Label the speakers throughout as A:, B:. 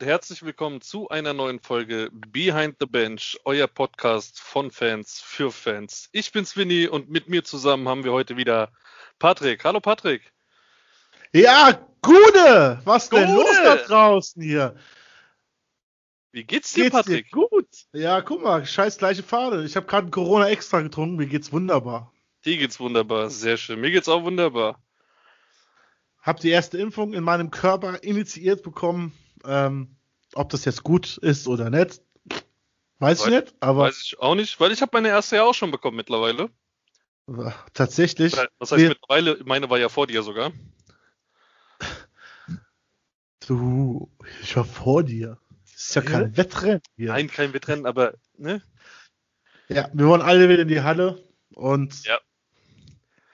A: und herzlich willkommen zu einer neuen Folge Behind the Bench, euer Podcast von Fans für Fans. Ich bin's Winnie und mit mir zusammen haben wir heute wieder Patrick. Hallo Patrick.
B: Ja, Gude! Was Gude. denn los da draußen hier?
A: Wie geht's dir, geht's Patrick?
B: Dir gut. Ja, guck mal, scheiß gleiche Fahne. Ich habe gerade Corona extra getrunken. Mir geht's wunderbar.
A: Dir geht's wunderbar, sehr schön. Mir geht's auch wunderbar.
B: Hab die erste Impfung in meinem Körper initiiert bekommen. Ähm, ob das jetzt gut ist oder nicht, weiß, weiß ich nicht. Aber
A: weiß ich auch nicht, weil ich habe meine erste ja auch schon bekommen mittlerweile.
B: Tatsächlich.
A: Was heißt mittlerweile? Meine war ja vor dir sogar.
B: Du, ich war vor dir. Das ist ja kein Wettrennen
A: hier. Nein, kein Wettrennen, aber, ne?
B: Ja, wir wollen alle wieder in die Halle und
A: ja.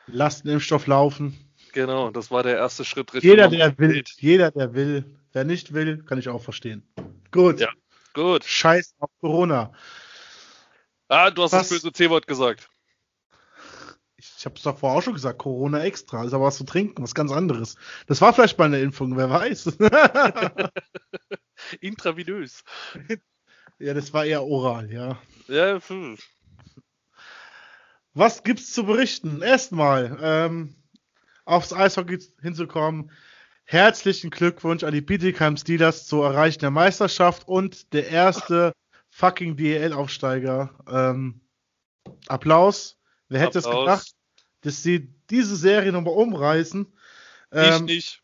B: lassen Impfstoff laufen.
A: Genau, das war der erste Schritt.
B: Jeder, der will, jeder, der will. Wer nicht will, kann ich auch verstehen. Gut.
A: Ja, gut.
B: Scheiß auf Corona.
A: Ah, du hast was, das böse C-Wort gesagt.
B: Ich habe es doch vorher auch schon gesagt, Corona extra. Ist aber was zu trinken, was ganz anderes. Das war vielleicht mal eine Impfung, wer weiß.
A: Intravenös.
B: Ja, das war eher oral, ja.
A: Ja, pf.
B: Was gibt's zu berichten? Erstmal, ähm, aufs Eishockey hinzukommen. Herzlichen Glückwunsch an die Bietigheim Steelers zur Erreichen der Meisterschaft und der erste fucking DEL-Aufsteiger. Ähm, Applaus. Wer hätte es gedacht, dass sie diese Serie nochmal umreißen?
A: Ähm, ich nicht.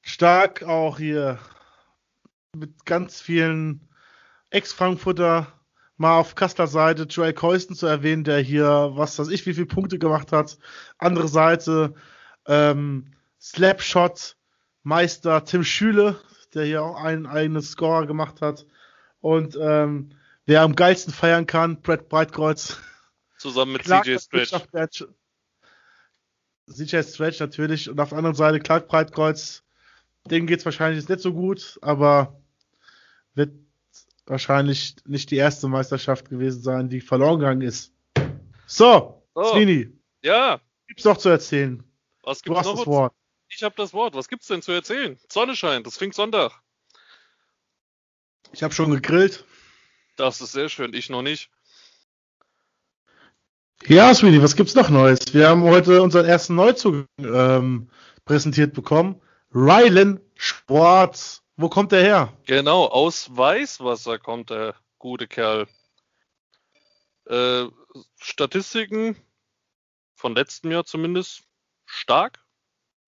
B: Stark auch hier mit ganz vielen Ex-Frankfurter mal auf Kastler Seite Joel Keusten zu erwähnen, der hier, was weiß ich, wie viele Punkte gemacht hat. Andere Seite, ähm, Slapshot Meister Tim Schüle, der hier auch einen eigenen Scorer gemacht hat. Und ähm, wer am geilsten feiern kann, Brett Breitkreuz.
A: Zusammen mit Clark, CJ Stretch.
B: CJ Stretch natürlich. Und auf der anderen Seite Clark Breitkreuz. Dem geht es wahrscheinlich nicht so gut, aber wird wahrscheinlich nicht die erste Meisterschaft gewesen sein, die verloren gegangen ist. So, oh. Sweeney.
A: Ja.
B: Gibt's noch zu erzählen?
A: Was gibt's
B: du hast
A: noch?
B: Das Wort.
A: Ich habe das Wort. Was gibt's denn zu erzählen? Sonne scheint. Das fängt Sonntag.
B: Ich habe schon gegrillt.
A: Das ist sehr schön. Ich noch nicht.
B: Ja, Sweeney, was gibt's noch Neues? Wir haben heute unseren ersten Neuzug ähm, präsentiert bekommen. Rylan Schwarz. Wo kommt der her?
A: Genau, aus Weißwasser kommt der gute Kerl. Äh, Statistiken von letztem Jahr zumindest stark.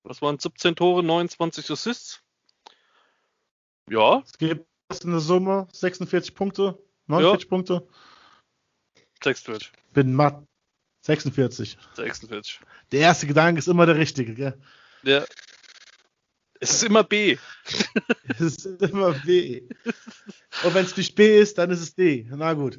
A: Das waren 17 Tore, 29 Assists. Ja.
B: Es gibt eine Summe, 46 Punkte, 49 ja. Punkte.
A: 46.
B: Bin matt. 46.
A: 46.
B: Der erste Gedanke ist immer der richtige, gell?
A: Ja. Es ist immer B.
B: es ist immer B. Und wenn es nicht B ist, dann ist es D. Na gut.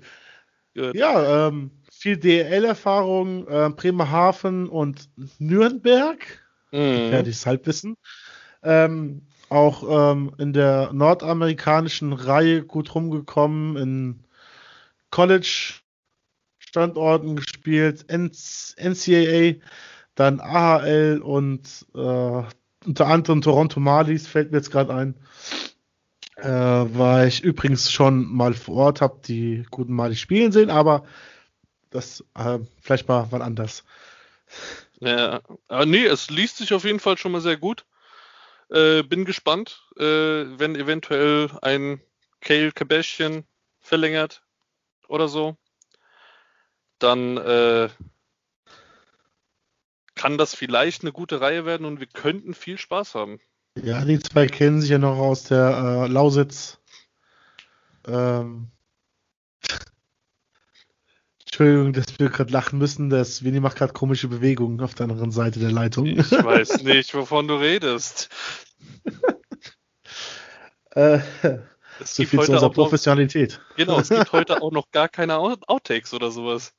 B: gut. Ja, ähm, viel DL-Erfahrung, äh, Bremerhaven und Nürnberg. Mhm. Werde ich es halt wissen. Ähm, auch ähm, in der nordamerikanischen Reihe gut rumgekommen, in College-Standorten gespielt, NCAA, dann AHL und äh, unter anderem Toronto Marlies fällt mir jetzt gerade ein. Äh, war ich übrigens schon mal vor Ort, habe die guten Marlies spielen sehen, aber das äh, vielleicht mal wann anders.
A: Ja, aber nee, es liest sich auf jeden Fall schon mal sehr gut. Äh, bin gespannt, äh, wenn eventuell ein Kale Kabäschchen verlängert oder so. Dann äh, kann das vielleicht eine gute Reihe werden und wir könnten viel Spaß haben.
B: Ja, die zwei kennen sich ja noch aus der äh, Lausitz. Ähm, Entschuldigung, dass wir gerade lachen müssen. Das Winnie macht gerade komische Bewegungen auf der anderen Seite der Leitung.
A: Ich weiß nicht, wovon du redest.
B: äh, es so viel zu unserer Professionalität.
A: Noch, genau, es gibt heute auch noch gar keine Outtakes oder sowas.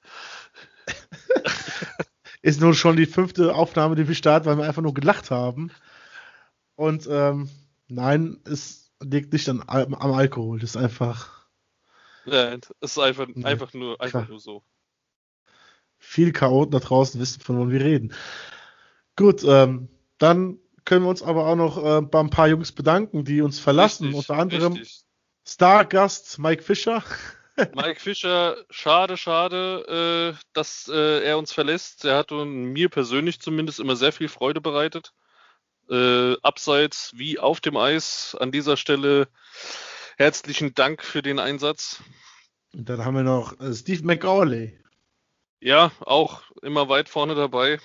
B: ist nun schon die fünfte Aufnahme, die wir starten, weil wir einfach nur gelacht haben. Und ähm, nein, es liegt nicht an, am Alkohol. Das ist einfach.
A: Nein, es ist einfach, nee, einfach, nur, einfach nur so.
B: Viele Chaoten da draußen wissen, von wann wir reden. Gut, ähm, dann können wir uns aber auch noch äh, bei ein paar Jungs bedanken, die uns verlassen.
A: Richtig,
B: Unter anderem
A: richtig.
B: Stargast Mike Fischer.
A: Mike Fischer, schade, schade, äh, dass äh, er uns verlässt. Er hat mir persönlich zumindest immer sehr viel Freude bereitet. Äh, abseits wie auf dem Eis. An dieser Stelle herzlichen Dank für den Einsatz.
B: Und dann haben wir noch äh, Steve McAuley.
A: Ja, auch immer weit vorne dabei.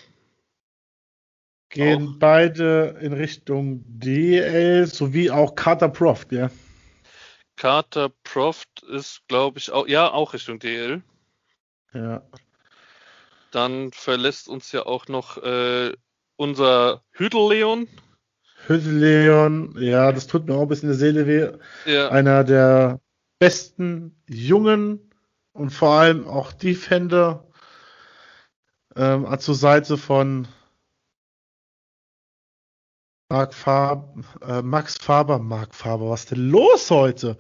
B: Gehen
A: Auch.
B: beide in Richtung DL sowie auch Carter Proft, ja.
A: Carter Proft ist, glaube ich, auch, ja, auch Richtung DL.
B: Ja.
A: Dann verlässt uns ja auch noch äh, unser Hüdel-Leon.
B: Hütteleon, ja, das tut mir auch ein bisschen in der Seele weh.
A: Ja,
B: Einer der besten jungen und vor allem auch Defender ähm, zur Seite von Mark Fab, äh, Max Faber. Mark Faber, was ist denn los heute?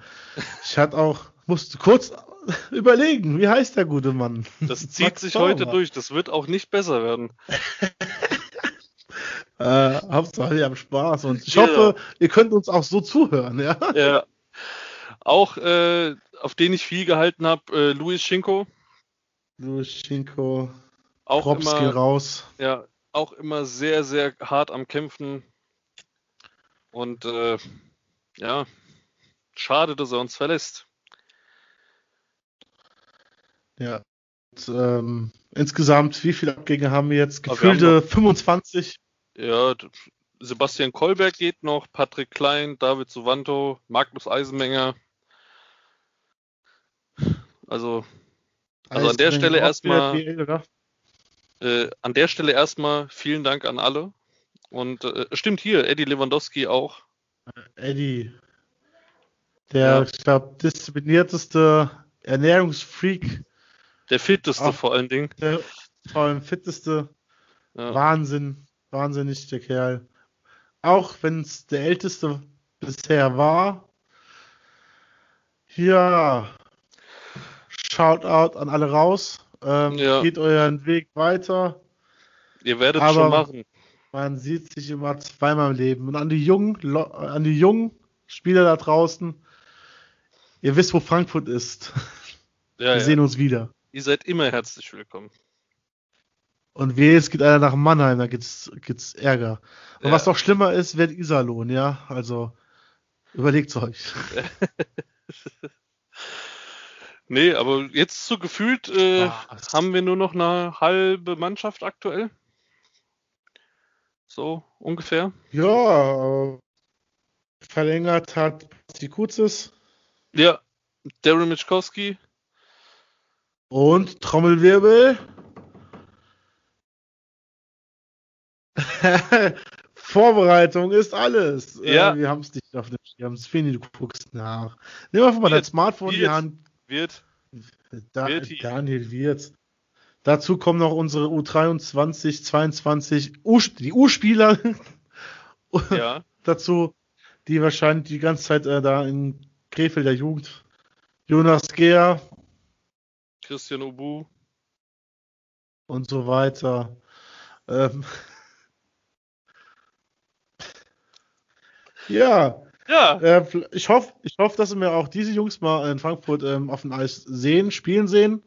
B: Ich hatte auch, musste kurz überlegen, wie heißt der gute Mann?
A: das zieht
B: Max
A: sich
B: Faber.
A: heute durch. Das wird auch nicht besser werden.
B: Äh, Hauptsache, wir haben Spaß und ich
A: Ja.
B: hoffe, ihr könnt uns auch so zuhören, ja.
A: Ja. Auch, äh, auf den ich viel gehalten habe, äh, Luis Schinko.
B: Luschenko,
A: Auch
B: Props
A: immer,
B: raus.
A: ja, auch immer sehr, sehr hart am Kämpfen. Und äh, ja, schade, dass er uns verlässt.
B: Ja. Und, ähm, insgesamt, wie viele Abgänge haben wir jetzt?
A: Aber wir haben
B: Gefühlte 25.
A: Ja, Sebastian Kolberg geht noch, Patrick Klein, David Suvanto, Magnus Eisenmenger. Also, Also an der Stelle
B: auch
A: erstmal- äh, an der Stelle erstmal vielen Dank an alle. Und äh, stimmt hier, Eddie Lewandowski auch.
B: Eddie. Der,
A: Ja.
B: ich glaube, disziplinierteste Ernährungsfreak,
A: Der fitteste
B: Ach.
A: vor allen Dingen.
B: der vor allem fitteste.
A: Ja.
B: Wahnsinn. Wahnsinnig, der Kerl. Auch wenn es der älteste bisher war. Ja. Shoutout an alle raus. Ähm,
A: Ja.
B: Geht euren Weg weiter.
A: Ihr werdet
B: Aber-
A: schon machen.
B: Man sieht sich immer zweimal im Leben. Und an die jungen, an die jungen Spieler da draußen, ihr wisst, wo Frankfurt ist.
A: Ja,
B: Wir
A: ja.
B: sehen uns wieder.
A: Ihr seid immer herzlich willkommen.
B: Und wehe, es geht einer nach Mannheim, da gibt's, gibt's Ärger. Und
A: Ja.
B: was noch schlimmer ist, wird Iserlohn, ja. Also überlegt's euch.
A: Nee, aber jetzt so gefühlt äh,
B: Was?
A: haben wir nur noch eine halbe Mannschaft aktuell. So ungefähr.
B: Ja, verlängert hat die Kurzes
A: Ja, Darren Michkowski.
B: und Trommelwirbel. Vorbereitung ist alles.
A: Ja.
B: Äh, wir haben es nicht auf dem Schirm. Sveni, du guckst nach. Nimm einfach mal dein
A: Wirt,
B: Smartphone in die. Hand.
A: Wird.
B: Da,
A: Wirti.
B: Daniel Wirtz. Dazu kommen noch unsere U23, 22, U die U-Spieler
A: Ja,
B: dazu, die wahrscheinlich die ganze Zeit äh, da in Krefeld der Jugend. Jonas Gehr
A: Christian Ubu.
B: und so weiter. Ähm, ja,
A: Ja,
B: äh, ich hoffe, ich hoffe, dass wir auch diese Jungs mal in Frankfurt ähm, auf dem Eis sehen, spielen sehen.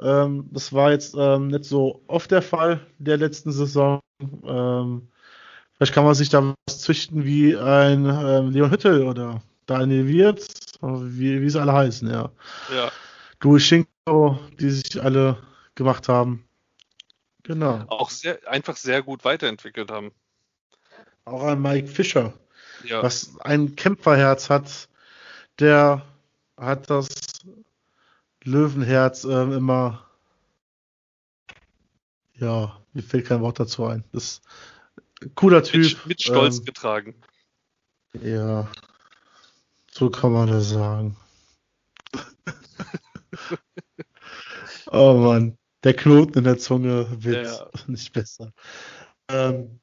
B: Ähm, das war jetzt ähm, nicht so oft der Fall der letzten Saison. Ähm, vielleicht kann man sich da was züchten wie ein ähm, Leon Hüttel oder Daniel Wirtz, wie, wie sie alle heißen, ja.
A: ja.
B: Louis Schinko, die sich alle gemacht haben. Genau.
A: Auch sehr, einfach sehr gut weiterentwickelt haben.
B: Auch ein Mike Fischer,
A: Ja,
B: was ein Kämpferherz hat, der hat das Löwenherz ähm, immer. Ja, mir fällt kein Wort dazu ein. Das cooler Typ.
A: mit, mit Stolz
B: Ähm,
A: getragen.
B: ja, so kann man das sagen. oh Mann, der Knoten in der Zunge wird
A: Ja.
B: nicht besser. Ähm,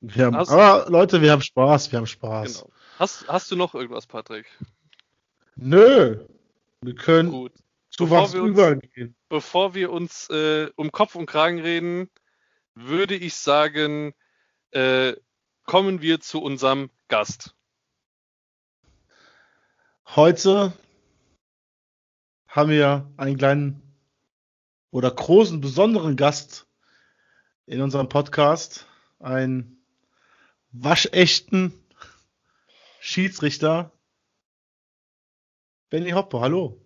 B: wir haben,
A: Hast-
B: aber Leute, wir haben Spaß, wir haben Spaß.
A: Genau. Hast, hast du noch irgendwas, Patrick?
B: Nö, wir können
A: Gut.
B: zu
A: bevor
B: was
A: wir uns-
B: übergehen.
A: Bevor wir uns äh, um Kopf und Kragen reden, würde ich sagen, äh, kommen wir zu unserem Gast.
B: Heute haben wir einen kleinen oder großen, besonderen Gast in unserem Podcast. Einen waschechten Schiedsrichter. Benny Hoppe, hallo.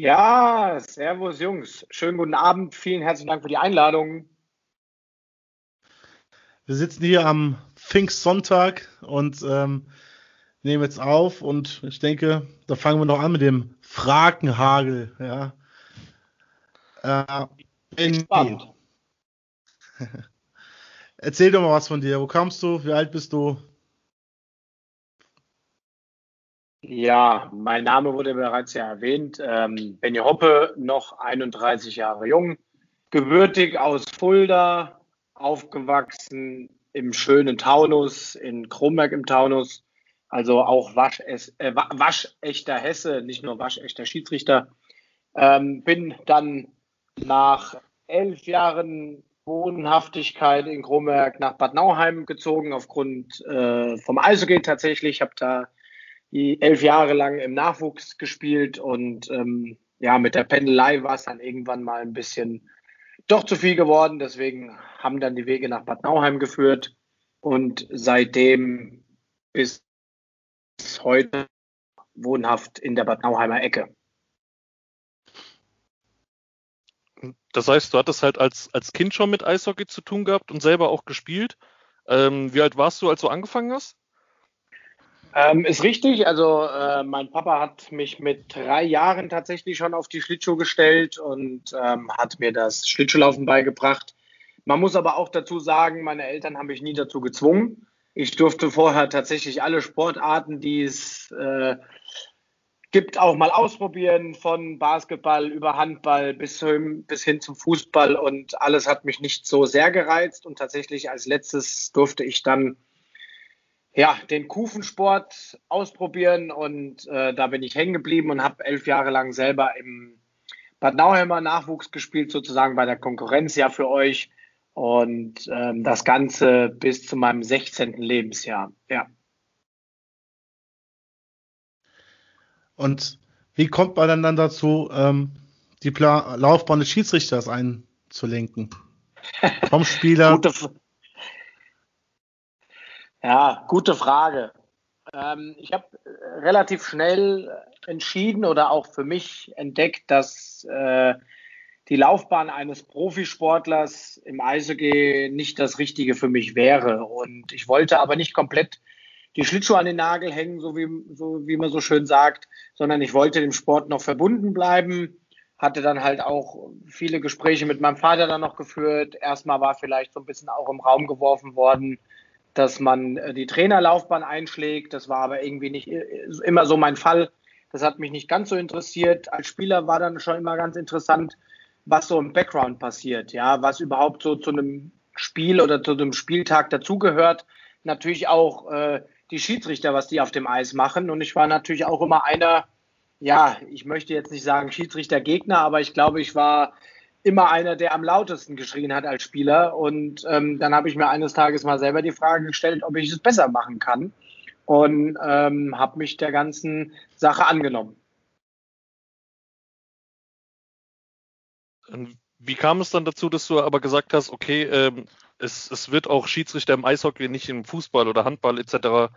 C: Ja, servus Jungs. Schönen guten Abend. Vielen herzlichen Dank für die Einladung.
B: Wir sitzen hier am Pfingstsonntag und ähm, nehmen jetzt auf und ich denke, da fangen wir noch an mit dem Fragenhagel. Ja. Äh, Spannend. Erzähl doch mal was von dir. Wo kommst du? Wie alt bist du?
C: Ja, mein Name wurde bereits ja erwähnt. Ähm, Benny Hoppe, noch 31 Jahre jung, gebürtig aus Fulda, aufgewachsen im schönen Taunus, in Kronberg im Taunus, also auch wasch, äh, waschechter Hesse, nicht nur waschechter Schiedsrichter. Ähm, bin dann nach elf Jahren Wohnhaftigkeit in Kronberg nach Bad Nauheim gezogen, aufgrund äh, vom Eishockey tatsächlich. Ich habe da elf Jahre lang im Nachwuchs gespielt und ähm, ja, mit der Pendelei war es dann irgendwann mal ein bisschen doch zu viel geworden. Deswegen haben dann die Wege nach Bad Nauheim geführt und seitdem bis heute wohnhaft in der Bad Nauheimer Ecke.
A: Das heißt, du hattest halt als, als Kind schon mit Eishockey zu tun gehabt und selber auch gespielt. Ähm, wie alt warst du, als du angefangen hast?
C: Ähm, ist richtig. Also äh, mein Papa hat mich mit drei Jahren tatsächlich schon auf die Schlittschuh gestellt und ähm, hat mir das Schlittschuhlaufen beigebracht. Man muss aber auch dazu sagen, meine Eltern haben mich nie dazu gezwungen. Ich durfte vorher tatsächlich alle Sportarten, die es äh, gibt, auch mal ausprobieren, von Basketball über Handball bis hin, bis hin zum Fußball und alles hat mich nicht so sehr gereizt und tatsächlich als letztes durfte ich dann ja, den Kufensport ausprobieren und äh, da bin ich hängen geblieben und habe elf Jahre lang selber im Bad Nauheimer Nachwuchs gespielt, sozusagen bei der Konkurrenz ja für euch und ähm, das Ganze bis zu meinem 16. Lebensjahr, ja.
B: Und wie kommt man dann dazu, ähm, die Pla Laufbahn des Schiedsrichters einzulenken? Vom Spieler
C: Gute, ja, gute Frage. Ähm, ich habe relativ schnell entschieden oder auch für mich entdeckt, dass äh, die Laufbahn eines Profisportlers im Eishockey nicht das Richtige für mich wäre. Und ich wollte aber nicht komplett die Schlittschuhe an den Nagel hängen, so wie, so wie man so schön sagt, sondern ich wollte dem Sport noch verbunden bleiben. Hatte dann halt auch viele Gespräche mit meinem Vater dann noch geführt. Erstmal war vielleicht so ein bisschen auch im Raum geworfen worden, dass man äh, die Trainerlaufbahn einschlägt. Das war aber irgendwie nicht äh, immer so mein Fall. Das hat mich nicht ganz so interessiert. Als Spieler war dann schon immer ganz interessant, was so im Background passiert, ja, was überhaupt so zu einem Spiel oder zu einem Spieltag dazugehört. Natürlich auch äh, die Schiedsrichter, was die auf dem Eis machen. Und ich war natürlich auch immer einer, ja, ich möchte jetzt nicht sagen Schiedsrichter-Gegner, aber ich glaube, ich war immer einer, der am lautesten geschrien hat als Spieler. Und ähm, dann habe ich mir eines Tages mal selber die Frage gestellt, ob ich es besser machen kann. Und ähm, habe mich der ganzen Sache angenommen.
A: Wie kam es dann dazu, dass du aber gesagt hast, okay, ähm, es, es wird auch Schiedsrichter im Eishockey, nicht im Fußball oder Handball etc.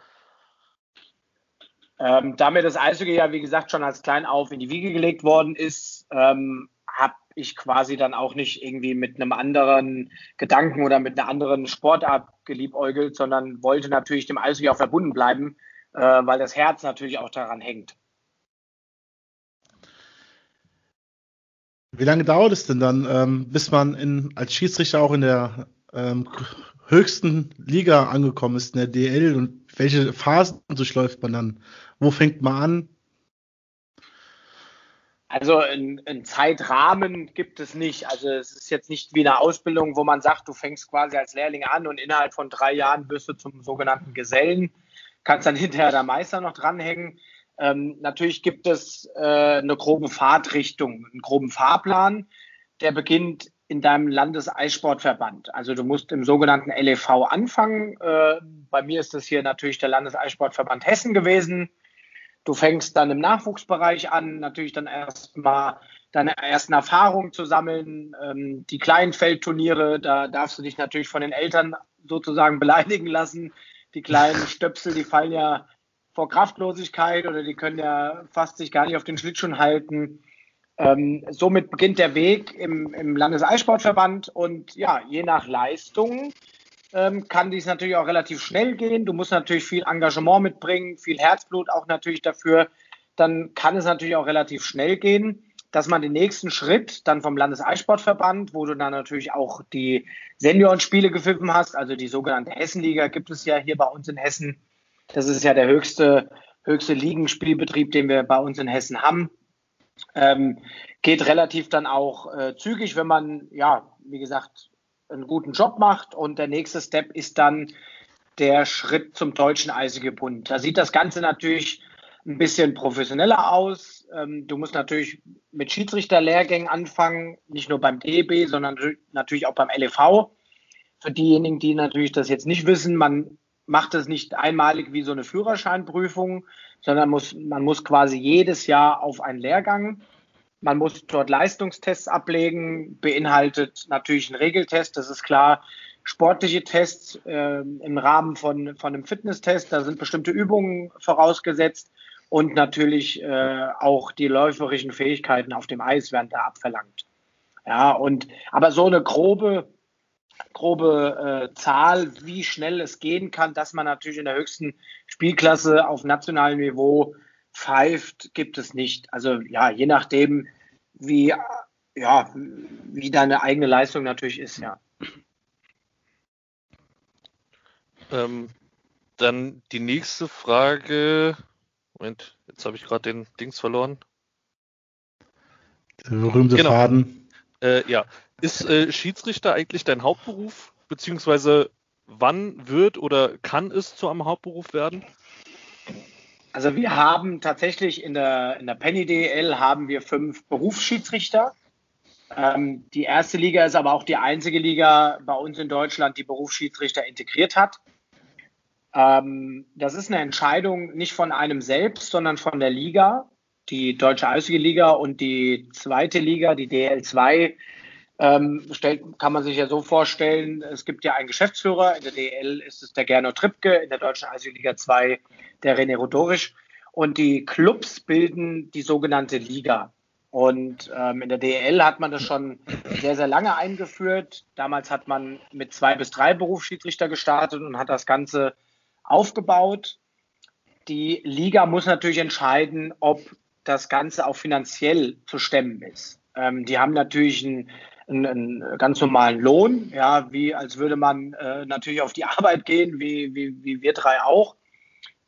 C: Ähm, da mir das Eishockey ja, wie gesagt, schon als klein auf in die Wiege gelegt worden ist, ähm, habe ich quasi dann auch nicht irgendwie mit einem anderen Gedanken oder mit einer anderen Sportart geliebäugelt, sondern wollte natürlich dem Eishockey auch verbunden bleiben, äh, weil das Herz natürlich auch daran hängt.
B: Wie lange dauert es denn dann, ähm, bis man in, als Schiedsrichter auch in der ähm, höchsten Liga angekommen ist, in der DL? Und welche Phasen durchläuft man dann? Wo fängt man an?
C: Also einen Zeitrahmen gibt es nicht. Also es ist jetzt nicht wie eine Ausbildung, wo man sagt, du fängst quasi als Lehrling an und innerhalb von drei Jahren wirst du zum sogenannten Gesellen, kannst dann hinterher der Meister noch dranhängen. Ähm, natürlich gibt es äh, eine grobe Fahrtrichtung, einen groben Fahrplan. Der beginnt in deinem Landeseissportverband. Also du musst im sogenannten LEV anfangen. Äh, bei mir ist das hier natürlich der Landeseissportverband Hessen gewesen. Du fängst dann im Nachwuchsbereich an, natürlich dann erstmal deine ersten Erfahrungen zu sammeln. Ähm, die kleinen Feldturniere, da darfst du dich natürlich von den Eltern sozusagen beleidigen lassen. Die kleinen Stöpsel, die fallen ja vor Kraftlosigkeit oder die können ja fast sich gar nicht auf den Schlittschuhen halten. Ähm, somit beginnt der Weg im, im Landeseissportverband und ja, je nach Leistung ähm, kann dies natürlich auch relativ schnell gehen. Du musst natürlich viel Engagement mitbringen, viel Herzblut auch natürlich dafür. Dann kann es natürlich auch relativ schnell gehen, dass man den nächsten Schritt dann vom Landeseissportverband, wo du dann natürlich auch die Seniorenspiele gepfiffen hast, also die sogenannte Hessenliga gibt es ja hier bei uns in Hessen. Das ist ja der höchste, höchste Ligenspielbetrieb, den wir bei uns in Hessen haben. Ähm, geht relativ dann auch äh, zügig, wenn man, ja, wie gesagt, einen guten Job macht. Und der nächste Step ist dann der Schritt zum Deutschen Eishockey-Bund. Da sieht das Ganze natürlich ein bisschen professioneller aus. Ähm, du musst natürlich mit Schiedsrichterlehrgängen anfangen, nicht nur beim DEB, sondern natürlich auch beim LEV. Für diejenigen, die natürlich das jetzt nicht wissen, man macht es nicht einmalig wie so eine Führerscheinprüfung, sondern muss, man muss quasi jedes Jahr auf einen Lehrgang. Man muss dort Leistungstests ablegen, beinhaltet natürlich einen Regeltest, das ist klar. Sportliche Tests äh, im Rahmen von, von einem Fitnesstest, da sind bestimmte Übungen vorausgesetzt und natürlich äh, auch die läuferischen Fähigkeiten auf dem Eis werden da abverlangt. Ja, und aber so eine grobe grobe äh, Zahl, wie schnell es gehen kann, dass man natürlich in der höchsten Spielklasse auf nationalem Niveau pfeift, gibt es nicht. Also ja, je nachdem, wie, ja, wie deine eigene Leistung natürlich ist, ja.
A: Ähm, dann die nächste Frage. Moment, jetzt habe ich gerade den Dings verloren.
B: Der berühmte genau. Faden.
A: Äh, ja, ist äh, Schiedsrichter eigentlich dein Hauptberuf? Beziehungsweise wann wird oder kann es zu einem Hauptberuf werden?
C: Also wir haben tatsächlich in der, in der Penny DL haben wir fünf Berufsschiedsrichter. Ähm, die erste Liga ist aber auch die einzige Liga bei uns in Deutschland, die Berufsschiedsrichter integriert hat. Ähm, das ist eine Entscheidung nicht von einem selbst, sondern von der Liga. Die Deutsche Eishockey-Liga und die zweite Liga, die DL2, ähm, stellt, kann man sich ja so vorstellen, es gibt ja einen Geschäftsführer, in der DL ist es der Gernot Trippke, in der deutschen Eisliga 2 der René Rodorisch und die Clubs bilden die sogenannte Liga. Und ähm, in der DL hat man das schon sehr, sehr lange eingeführt. Damals hat man mit zwei bis drei Berufsschiedsrichter gestartet und hat das Ganze aufgebaut. Die Liga muss natürlich entscheiden, ob das Ganze auch finanziell zu stemmen ist. Ähm, die haben natürlich ein einen, einen ganz normalen Lohn, ja, wie als würde man äh, natürlich auf die Arbeit gehen, wie, wie, wie wir drei auch.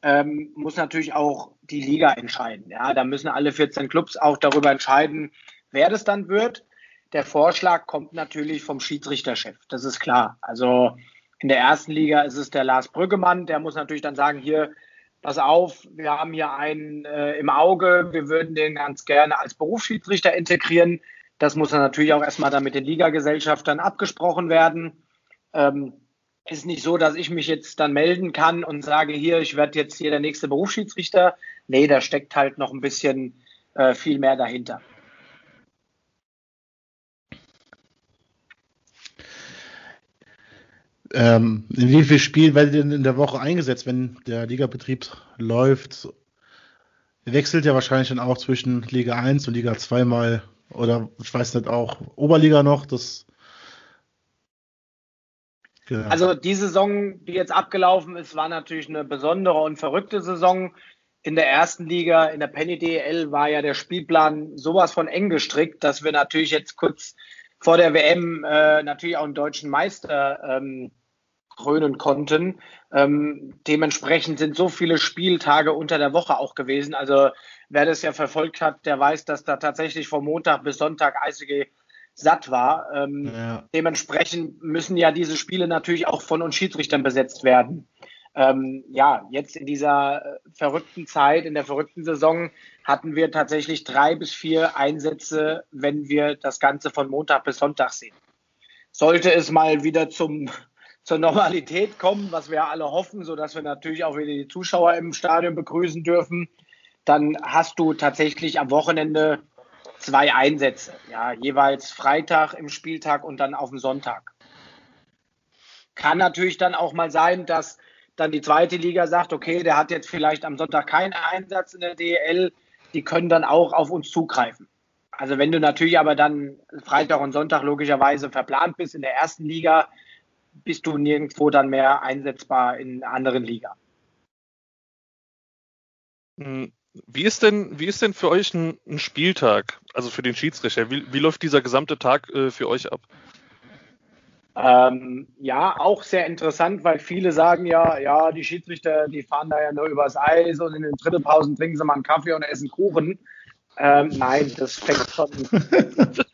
C: Ähm, muss natürlich auch die Liga entscheiden. Ja, da müssen alle 14 Clubs auch darüber entscheiden, wer das dann wird. Der Vorschlag kommt natürlich vom Schiedsrichterchef, das ist klar. Also in der ersten Liga ist es der Lars Brüggemann, der muss natürlich dann sagen, hier, pass auf, wir haben hier einen äh, im Auge, wir würden den ganz gerne als Berufsschiedsrichter integrieren. Das muss dann natürlich auch erstmal dann mit den Ligagesellschaftern abgesprochen werden. Ähm, ist nicht so, dass ich mich jetzt dann melden kann und sage, hier, ich werde jetzt hier der nächste Berufsschiedsrichter. Nee, da steckt halt noch ein bisschen äh, viel mehr dahinter.
B: Ähm, in wie viel Spielen werdet ihr denn in der Woche eingesetzt, wenn der Ligabetrieb läuft? Wechselt ja wahrscheinlich dann auch zwischen Liga 1 und Liga 2 mal oder ich weiß nicht, auch Oberliga noch, das.
C: Genau. Also die Saison, die jetzt abgelaufen ist, war natürlich eine besondere und verrückte Saison. In der ersten Liga, in der Penny DL, war ja der Spielplan sowas von eng gestrickt, dass wir natürlich jetzt kurz vor der WM äh, natürlich auch einen deutschen Meister ähm, krönen konnten. Ähm, dementsprechend sind so viele Spieltage unter der Woche auch gewesen. Also wer das ja verfolgt hat, der weiß, dass da tatsächlich von Montag bis Sonntag Eishockey satt war. Ähm, ja. Dementsprechend müssen ja diese Spiele natürlich auch von uns Schiedsrichtern besetzt werden. Ähm, ja, jetzt in dieser äh, verrückten Zeit, in der verrückten Saison, hatten wir tatsächlich drei bis vier Einsätze, wenn wir das Ganze von Montag bis Sonntag sehen. sollte es mal wieder zum, zur Normalität kommen, was wir alle hoffen, sodass wir natürlich auch wieder die Zuschauer im Stadion begrüßen dürfen, dann hast du tatsächlich am Wochenende zwei Einsätze, ja, jeweils Freitag im Spieltag und dann auf dem Sonntag. Kann natürlich dann auch mal sein, dass dann die zweite Liga sagt, okay, der hat jetzt vielleicht am Sonntag keinen Einsatz in der DL, die können dann auch auf uns zugreifen. Also wenn du natürlich aber dann Freitag und Sonntag logischerweise verplant bist in der ersten Liga, bist du nirgendwo dann mehr einsetzbar in anderen Liga.
A: Wie ist denn, wie ist denn für euch ein, ein Spieltag, also für den Schiedsrichter? Wie, wie läuft dieser gesamte Tag äh, für euch ab?
C: Ähm, ja, auch sehr interessant, weil viele sagen ja, ja, die Schiedsrichter, die fahren da ja nur übers Eis und in den Drittelpausen trinken sie mal einen Kaffee und essen Kuchen. Ähm, nein, das fängt schon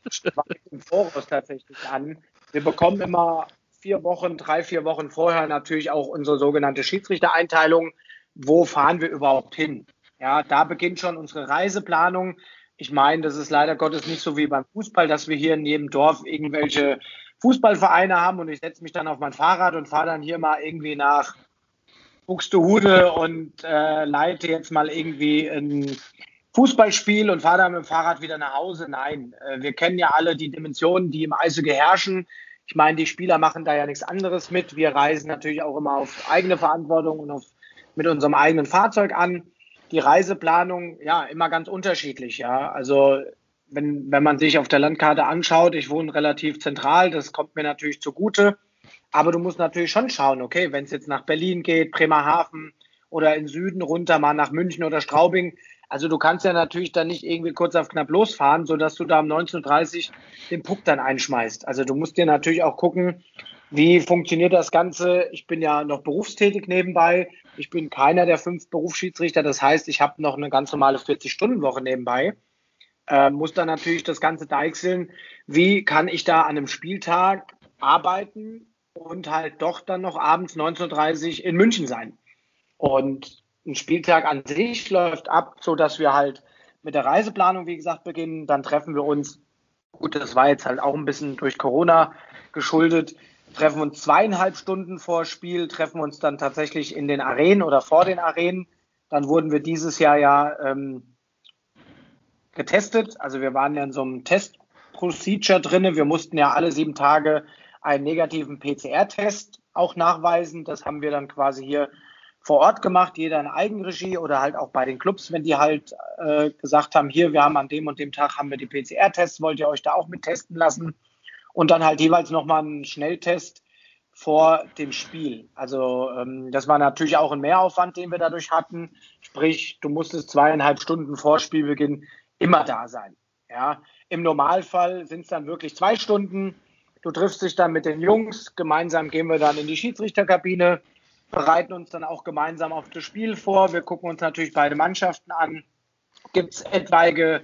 C: im Voraus tatsächlich an. Wir bekommen immer vier Wochen, drei, vier Wochen vorher natürlich auch unsere sogenannte Schiedsrichtereinteilung. Wo fahren wir überhaupt hin? Ja, da beginnt schon unsere Reiseplanung. Ich meine, das ist leider Gottes nicht so wie beim Fußball, dass wir hier in jedem Dorf irgendwelche Fußballvereine haben und ich setze mich dann auf mein Fahrrad und fahre dann hier mal irgendwie nach Buxtehude und äh, leite jetzt mal irgendwie ein Fußballspiel und fahre dann mit dem Fahrrad wieder nach Hause. Nein, äh, wir kennen ja alle die Dimensionen, die im Eishockey herrschen. Ich meine, die Spieler machen da ja nichts anderes mit. Wir reisen natürlich auch immer auf eigene Verantwortung und auf, mit unserem eigenen Fahrzeug an. Die Reiseplanung, ja, immer ganz unterschiedlich, ja. Also, wenn, wenn man sich auf der Landkarte anschaut, ich wohne relativ zentral, das kommt mir natürlich zugute. Aber du musst natürlich schon schauen, okay, wenn es jetzt nach Berlin geht, Bremerhaven oder in Süden runter, mal nach München oder Straubing, also du kannst ja natürlich dann nicht irgendwie kurz auf knapp losfahren, sodass du da um 19.30 Uhr den Puck dann einschmeißt. Also du musst dir natürlich auch gucken, wie funktioniert das Ganze. Ich bin ja noch berufstätig nebenbei. Ich bin keiner der fünf Berufsschiedsrichter. Das heißt, ich habe noch eine ganz normale 40-Stunden-Woche nebenbei. Äh, muss dann natürlich das Ganze deichseln. Wie kann ich da an einem Spieltag arbeiten und halt doch dann noch abends 19.30 Uhr in München sein? Und ein Spieltag an sich läuft ab, so dass wir halt mit der Reiseplanung, wie gesagt, beginnen. Dann treffen wir uns, gut, das war jetzt halt auch ein bisschen durch Corona geschuldet, treffen uns zweieinhalb Stunden vor Spiel, treffen uns dann tatsächlich in den Arenen oder vor den Arenen. Dann wurden wir dieses Jahr ja ähm, getestet. Also wir waren ja in so einem Test-Procedure drinne. Wir mussten ja alle sieben Tage einen negativen PCR-Test auch nachweisen. Das haben wir dann quasi hier vor Ort gemacht, jeder in Eigenregie oder halt auch bei den Clubs, wenn die halt äh, gesagt haben, hier, wir haben an dem und dem Tag haben wir die PCR-Tests, wollt ihr euch da auch mit testen lassen? Und dann halt jeweils nochmal einen Schnelltest vor dem Spiel. Also ähm, das war natürlich auch ein Mehraufwand, den wir dadurch hatten. Sprich, du musstest zweieinhalb Stunden vor Spielbeginn immer da sein. Ja, im Normalfall sind es dann wirklich zwei Stunden. Du triffst dich dann mit den Jungs, gemeinsam gehen wir dann in die Schiedsrichterkabine, bereiten uns dann auch gemeinsam auf das Spiel vor. Wir gucken uns natürlich beide Mannschaften an. Gibt es etwaige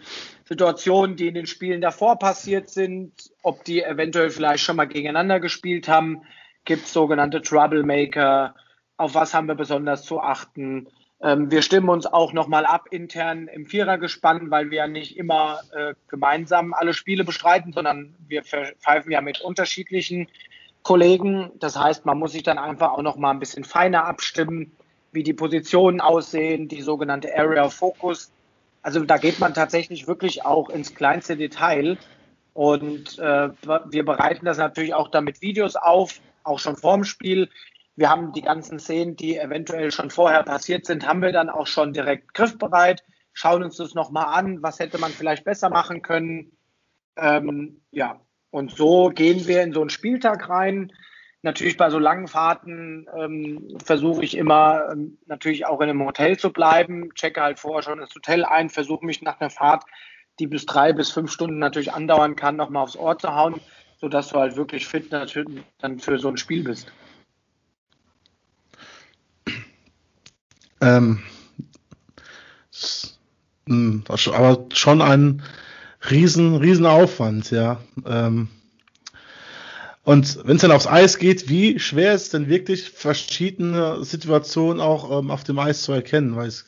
C: Situationen, die in den Spielen davor passiert sind, ob die eventuell vielleicht schon mal gegeneinander gespielt haben? Gibt es sogenannte Troublemaker? Auf was haben wir besonders zu achten? Ähm, wir stimmen uns auch nochmal ab intern im Vierergespann, weil wir ja nicht immer äh, gemeinsam alle Spiele bestreiten, sondern wir pfeifen ja mit unterschiedlichen Kollegen. Das heißt, man muss sich dann einfach auch noch mal ein bisschen feiner abstimmen, wie die Positionen aussehen, die sogenannte Area of Focus. Also da geht man tatsächlich wirklich auch ins kleinste Detail. Und äh, wir bereiten das natürlich auch damit Videos auf, auch schon vorm Spiel. Wir haben die ganzen Szenen, die eventuell schon vorher passiert sind, haben wir dann auch schon direkt griffbereit, schauen uns das nochmal an, was hätte man vielleicht besser machen können. Ähm, ja, und so gehen wir in so einen Spieltag rein. Natürlich bei so langen Fahrten ähm, versuche ich immer ähm, natürlich auch in einem Hotel zu bleiben, checke halt vorher schon das Hotel ein, versuche mich nach einer Fahrt, die bis drei bis fünf Stunden natürlich andauern kann, nochmal aufs Ohr zu hauen, sodass du halt wirklich fit natürlich dann für so ein Spiel bist.
B: Ähm, hm, aber schon ein riesen, riesen Aufwand, ja. Ähm, und wenn es dann aufs Eis geht, wie schwer ist denn wirklich verschiedene Situationen auch ähm, auf dem Eis zu erkennen? Weil es,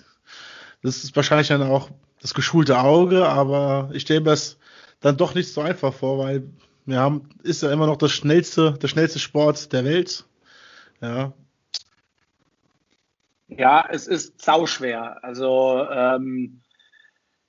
B: das ist wahrscheinlich dann auch das geschulte Auge, aber ich stelle mir das dann doch nicht so einfach vor, weil ja, ist ja immer noch das schnellste, der schnellste Sport der Welt. Ja.
C: Ja, es ist sauschwer. Also ähm,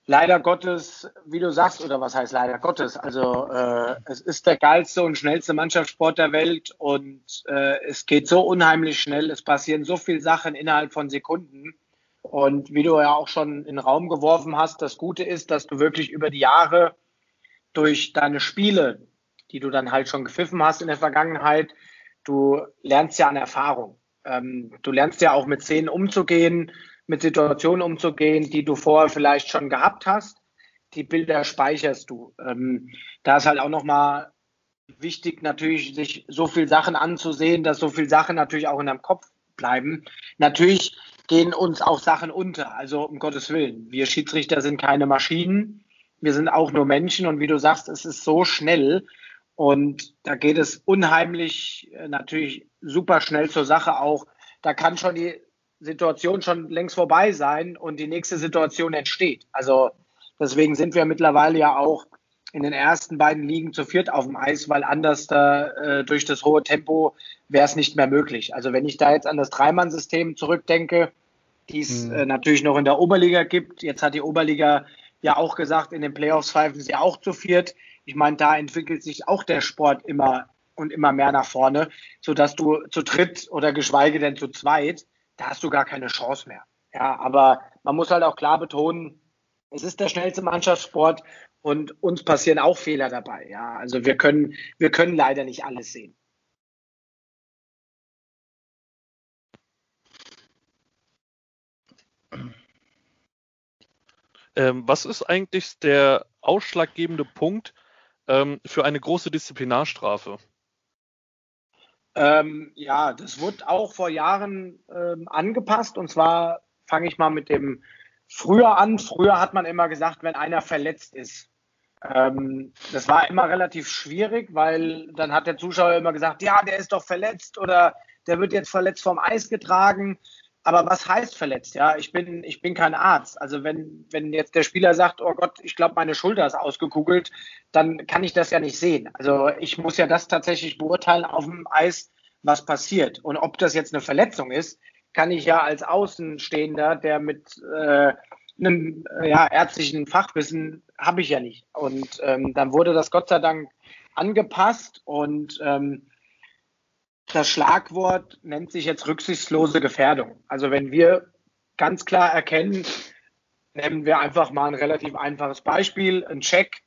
C: leider Gottes, wie du sagst, oder was heißt leider Gottes? Also äh, es ist der geilste und schnellste Mannschaftssport der Welt und äh, es geht so unheimlich schnell. Es passieren so viele Sachen innerhalb von Sekunden. Und wie du ja auch schon in den Raum geworfen hast, das Gute ist, dass du wirklich über die Jahre durch deine Spiele, die du dann halt schon gepfiffen hast in der Vergangenheit, du lernst ja an Erfahrung. Ähm, du lernst ja auch mit Szenen umzugehen, mit Situationen umzugehen, die du vorher vielleicht schon gehabt hast. Die Bilder speicherst du. Ähm, da ist halt auch nochmal wichtig, natürlich sich so viel Sachen anzusehen, dass so viel Sachen natürlich auch in deinem Kopf bleiben. Natürlich gehen uns auch Sachen unter. Also um Gottes Willen. Wir Schiedsrichter sind keine Maschinen. Wir sind auch nur Menschen und wie du sagst, es ist so schnell und da geht es unheimlich äh, natürlich super schnell zur Sache auch. Da kann schon die Situation schon längst vorbei sein und die nächste Situation entsteht. Also deswegen sind wir mittlerweile ja auch in den ersten beiden Ligen zu viert auf dem Eis, weil anders da äh, durch das hohe Tempo wäre es nicht mehr möglich. Also wenn ich da jetzt an das Dreimann-System zurückdenke, die es mhm. äh, natürlich noch in der Oberliga gibt, jetzt hat die Oberliga ja auch gesagt, in den Playoffs pfeifen sie auch zu viert. Ich meine, da entwickelt sich auch der Sport immer und immer mehr nach vorne, sodass du zu dritt oder geschweige denn zu zweit, da hast du gar keine Chance mehr. Ja, aber man muss halt auch klar betonen, es ist der schnellste Mannschaftssport und uns passieren auch Fehler dabei. Ja, also wir können, wir können leider nicht alles sehen.
A: Ähm, was ist eigentlich der ausschlaggebende Punkt ähm, für eine große Disziplinarstrafe?
C: Ähm, ja, das wurde auch vor Jahren ähm, angepasst. Und zwar fange ich mal mit dem früher an. Früher hat man immer gesagt, wenn einer verletzt ist. Ähm, das war immer relativ schwierig, weil dann hat der Zuschauer immer gesagt, ja, der ist doch verletzt oder der wird jetzt verletzt vom Eis getragen. Aber was heißt verletzt? Ja, ich bin, ich bin kein Arzt. Also wenn, wenn jetzt der Spieler sagt, oh Gott, ich glaube, meine Schulter ist ausgekugelt, dann kann ich das ja nicht sehen. Also ich muss ja das tatsächlich beurteilen auf dem Eis, was passiert. Und ob das jetzt eine Verletzung ist, kann ich ja als Außenstehender, der mit äh, einem ja, ärztlichen Fachwissen habe ich ja nicht. Und ähm, dann wurde das Gott sei Dank angepasst und ähm, das Schlagwort nennt sich jetzt rücksichtslose Gefährdung. Also wenn wir ganz klar erkennen, nehmen wir einfach mal ein relativ einfaches Beispiel, ein Check.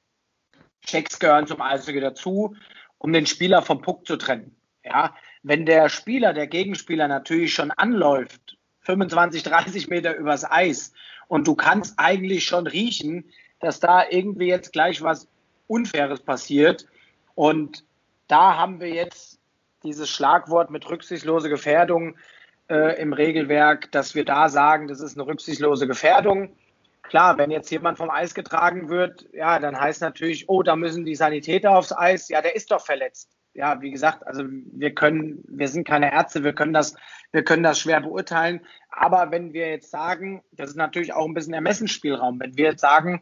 C: Checks gehören zum Eishockey dazu, um den Spieler vom Puck zu trennen. Ja, wenn der Spieler, der Gegenspieler natürlich schon anläuft, 25, 30 Meter übers Eis und du kannst eigentlich schon riechen, dass da irgendwie jetzt gleich was Unfaires passiert und da haben wir jetzt dieses Schlagwort mit rücksichtslose Gefährdung äh, im Regelwerk, dass wir da sagen, das ist eine rücksichtslose Gefährdung. Klar, wenn jetzt jemand vom Eis getragen wird, ja, dann heißt natürlich, oh, da müssen die Sanitäter aufs Eis. Ja, der ist doch verletzt. Ja, wie gesagt, also wir können, wir sind keine Ärzte, wir können das, wir können das schwer beurteilen. Aber wenn wir jetzt sagen, das ist natürlich auch ein bisschen Ermessensspielraum, wenn wir jetzt sagen,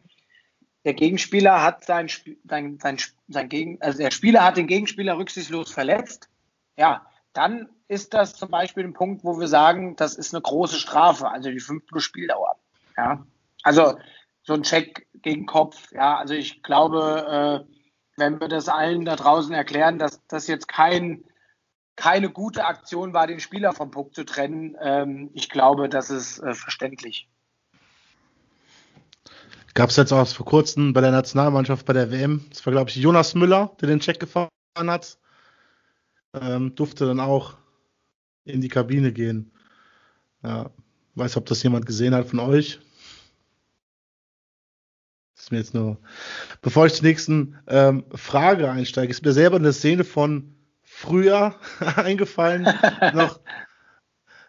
C: der Gegenspieler hat sein, sein, sein, sein Gegen, also der Spieler hat den Gegenspieler rücksichtslos verletzt, ja, dann ist das zum Beispiel ein Punkt, wo wir sagen, das ist eine große Strafe, also die 5 plus Spieldauer. Ja, also so ein Check gegen Kopf. Ja, also ich glaube, äh, wenn wir das allen da draußen erklären, dass das jetzt kein, keine gute Aktion war, den Spieler vom Puck zu trennen, ähm, ich glaube, das ist äh, verständlich.
B: Gab es jetzt auch vor kurzem bei der Nationalmannschaft bei der WM, das war glaube ich Jonas Müller, der den Check gefahren hat ähm, durfte dann auch in die Kabine gehen. Ja, weiß, ob das jemand gesehen hat von euch. Das ist mir jetzt nur, bevor ich zur nächsten ähm, Frage einsteige, ist mir selber eine Szene von früher eingefallen, noch,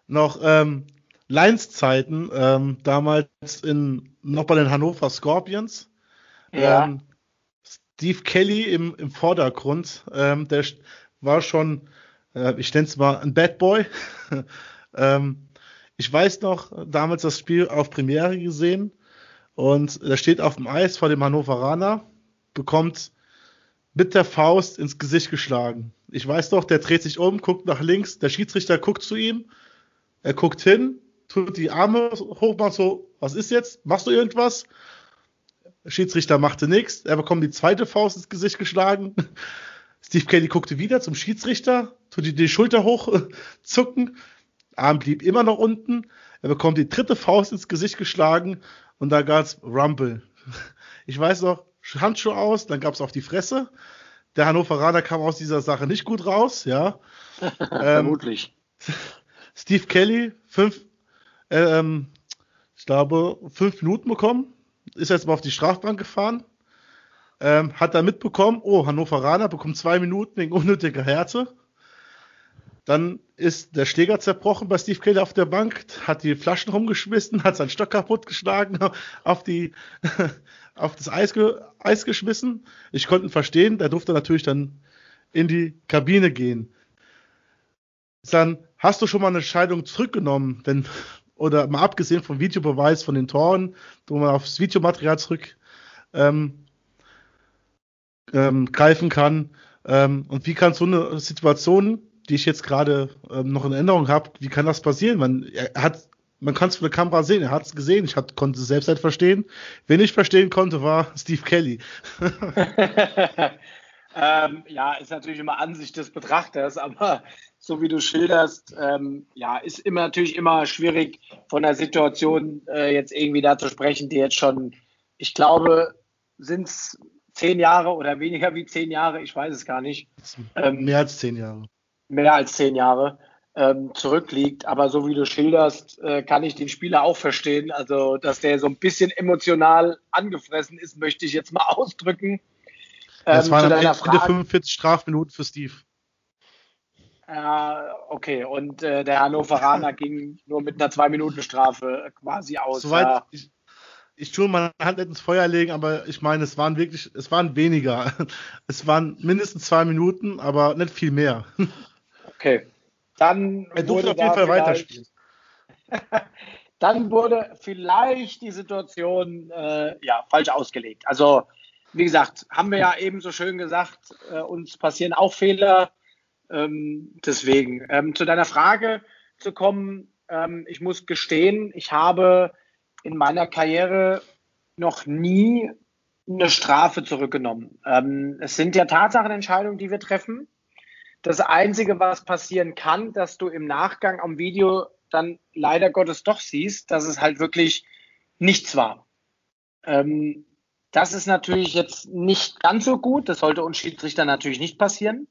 B: noch ähm, Lions-Zeiten, ähm, damals in, noch bei den Hannover Scorpions. Ja. Ähm, Steve Kelly im, im Vordergrund, ähm, der war schon, äh, ich nenne es mal ein Bad Boy. ähm, ich weiß noch, damals das Spiel auf Premiere gesehen und er steht auf dem Eis vor dem Hannoveraner, bekommt mit der Faust ins Gesicht geschlagen. Ich weiß doch, der dreht sich um, guckt nach links, der Schiedsrichter guckt zu ihm, er guckt hin, tut die Arme hoch, macht so, was ist jetzt? Machst du irgendwas? Der Schiedsrichter machte nichts, er bekommt die zweite Faust ins Gesicht geschlagen. Steve Kelly guckte wieder zum Schiedsrichter, tut die, die Schulter hoch, zucken, Arm blieb immer noch unten, er bekommt die dritte Faust ins Gesicht geschlagen und da gab's Rumble. Ich weiß noch, Handschuhe aus, dann gab's auf die Fresse. Der Hannoveraner kam aus dieser Sache nicht gut raus, ja.
C: ähm, Vermutlich.
B: Steve Kelly, fünf, ähm, ich glaube, fünf Minuten bekommen, ist jetzt mal auf die Strafbank gefahren, ähm, hat dann mitbekommen, oh, Hannoveraner bekommt zwei Minuten wegen unnötiger Härte. Dann ist der Schläger zerbrochen bei Steve Kelly auf der Bank, hat die Flaschen rumgeschmissen, hat seinen Stock kaputt geschlagen, auf die, auf das Eis, ge Eis geschmissen. Ich konnte ihn verstehen, der durfte natürlich dann in die Kabine gehen. Dann hast du schon mal eine Entscheidung zurückgenommen, denn oder mal abgesehen vom Videobeweis von den Toren, wo man aufs Videomaterial zurück ähm, ähm, greifen kann. Ähm, und wie kann so eine Situation die ich jetzt gerade ähm, noch in Erinnerung habe, wie kann das passieren? Man, er hat, man kann es von der Kamera sehen, er hat es gesehen, ich hat, konnte es selbst halt verstehen. Wen ich verstehen konnte, war Steve Kelly.
C: ähm, ja, ist natürlich immer Ansicht des Betrachters, aber so wie du schilderst, ähm, ja, ist immer natürlich immer schwierig von der Situation äh, jetzt irgendwie da zu sprechen, die jetzt schon, ich glaube, sind es zehn Jahre oder weniger wie zehn Jahre, ich weiß es gar nicht.
B: Ähm, mehr als zehn Jahre
C: mehr als zehn Jahre ähm, zurückliegt. Aber so wie du schilderst, äh, kann ich den Spieler auch verstehen. Also, dass der so ein bisschen emotional angefressen ist, möchte ich jetzt mal ausdrücken.
B: Ähm, das waren am Ende 45 Strafminuten für Steve.
C: Äh, okay, und äh, der Hannoveraner ging nur mit einer Zwei-Minuten-Strafe quasi aus.
B: Soweit, ja. ich, ich tue meine Hand nicht ins Feuer legen, aber ich meine, es waren wirklich, es waren weniger. Es waren mindestens zwei Minuten, aber nicht viel mehr.
C: Okay. Dann
B: er durfte auf jeden Fall weiterspielen.
C: dann wurde vielleicht die Situation äh, ja, falsch ausgelegt. Also, wie gesagt, haben wir ja eben so schön gesagt, äh, uns passieren auch Fehler. Ähm, deswegen, ähm, zu deiner Frage zu kommen, ähm, ich muss gestehen, ich habe in meiner Karriere noch nie eine Strafe zurückgenommen. Ähm, es sind ja Tatsachenentscheidungen, die wir treffen. Das Einzige, was passieren kann, dass du im Nachgang am Video dann leider Gottes doch siehst, dass es halt wirklich nichts war. Ähm, das ist natürlich jetzt nicht ganz so gut. Das sollte uns Schiedsrichter natürlich nicht passieren.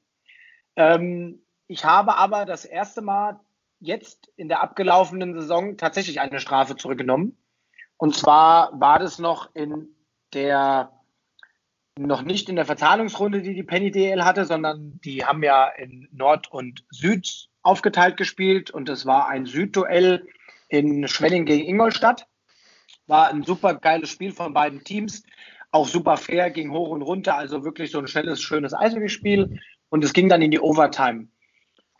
C: Ähm, ich habe aber das erste Mal jetzt in der abgelaufenen Saison tatsächlich eine Strafe zurückgenommen. Und zwar war das noch in der noch nicht in der Verzahnungsrunde, die die Penny DL hatte, sondern die haben ja in Nord und Süd aufgeteilt gespielt und es war ein Südduell in Schwenning gegen Ingolstadt. War ein super geiles Spiel von beiden Teams, auch super fair, ging hoch und runter, also wirklich so ein schnelles, schönes Eishockeyspiel und es ging dann in die Overtime.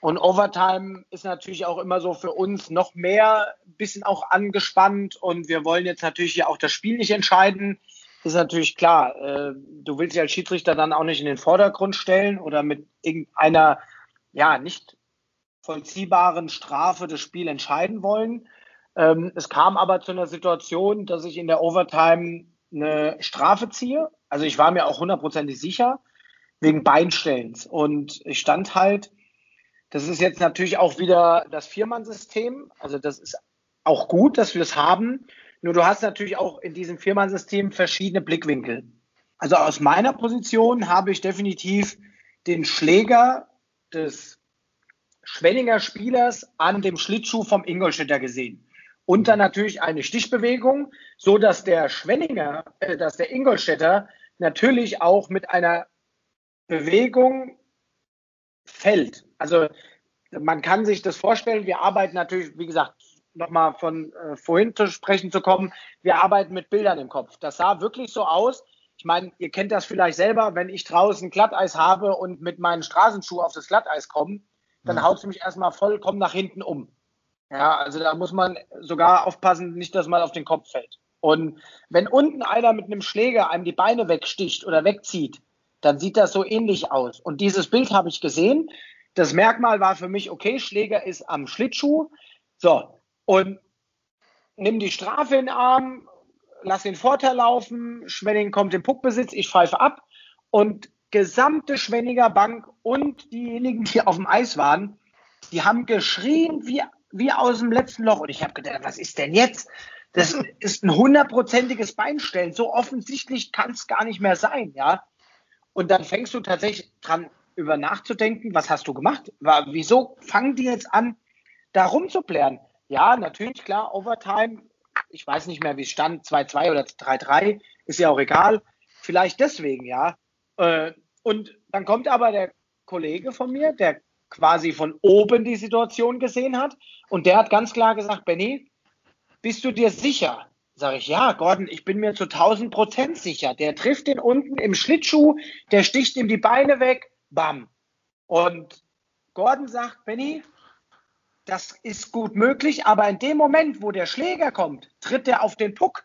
C: Und Overtime ist natürlich auch immer so für uns noch mehr, ein bisschen auch angespannt und wir wollen jetzt natürlich ja auch das Spiel nicht entscheiden ist natürlich klar, äh, du willst dich als Schiedsrichter dann auch nicht in den Vordergrund stellen oder mit irgendeiner ja nicht vollziehbaren Strafe das Spiel entscheiden wollen. Ähm, es kam aber zu einer Situation, dass ich in der Overtime eine Strafe ziehe. Also ich war mir auch hundertprozentig sicher wegen Beinstellens und ich stand halt. Das ist jetzt natürlich auch wieder das Viermann-System. Also das ist auch gut, dass wir es haben. Nur du hast natürlich auch in diesem Firmensystem verschiedene Blickwinkel. Also aus meiner Position habe ich definitiv den Schläger des Schwenninger Spielers an dem Schlittschuh vom Ingolstädter gesehen. Und dann natürlich eine Stichbewegung, so dass der Schwenninger, äh, dass der Ingolstädter natürlich auch mit einer Bewegung fällt. Also man kann sich das vorstellen, wir arbeiten natürlich, wie gesagt, nochmal von äh, vorhin zu sprechen zu kommen, wir arbeiten mit Bildern im Kopf. Das sah wirklich so aus. Ich meine, ihr kennt das vielleicht selber, wenn ich draußen Glatteis habe und mit meinen Straßenschuhen auf das Glatteis komme, dann mhm. haut es mich erstmal vollkommen nach hinten um. Ja, also da muss man sogar aufpassen, nicht, dass man auf den Kopf fällt. Und wenn unten einer mit einem Schläger einem die Beine wegsticht oder wegzieht, dann sieht das so ähnlich aus. Und dieses Bild habe ich gesehen. Das Merkmal war für mich, okay, Schläger ist am Schlittschuh. So, und nimm die Strafe in den Arm, lass den Vorteil laufen, Schwenning kommt im Puckbesitz, ich pfeife ab und gesamte Schwenninger Bank und diejenigen, die auf dem Eis waren, die haben geschrien wie, wie aus dem letzten Loch. Und ich habe gedacht, was ist denn jetzt? Das ist ein hundertprozentiges Beinstellen. So offensichtlich kann es gar nicht mehr sein, ja. Und dann fängst du tatsächlich dran, über nachzudenken, was hast du gemacht? War, wieso fangen die jetzt an, da rumzuplären? Ja, natürlich, klar, Overtime, ich weiß nicht mehr, wie es stand, 2-2 oder 3-3, ist ja auch egal. Vielleicht deswegen, ja. Äh, und dann kommt aber der Kollege von mir, der quasi von oben die Situation gesehen hat. Und der hat ganz klar gesagt, Benny, bist du dir sicher? Sag ich, ja, Gordon, ich bin mir zu 1000 Prozent sicher. Der trifft den unten im Schlittschuh, der sticht ihm die Beine weg, bam. Und Gordon sagt, Benny, das ist gut möglich, aber in dem Moment, wo der Schläger kommt, tritt er auf den Puck.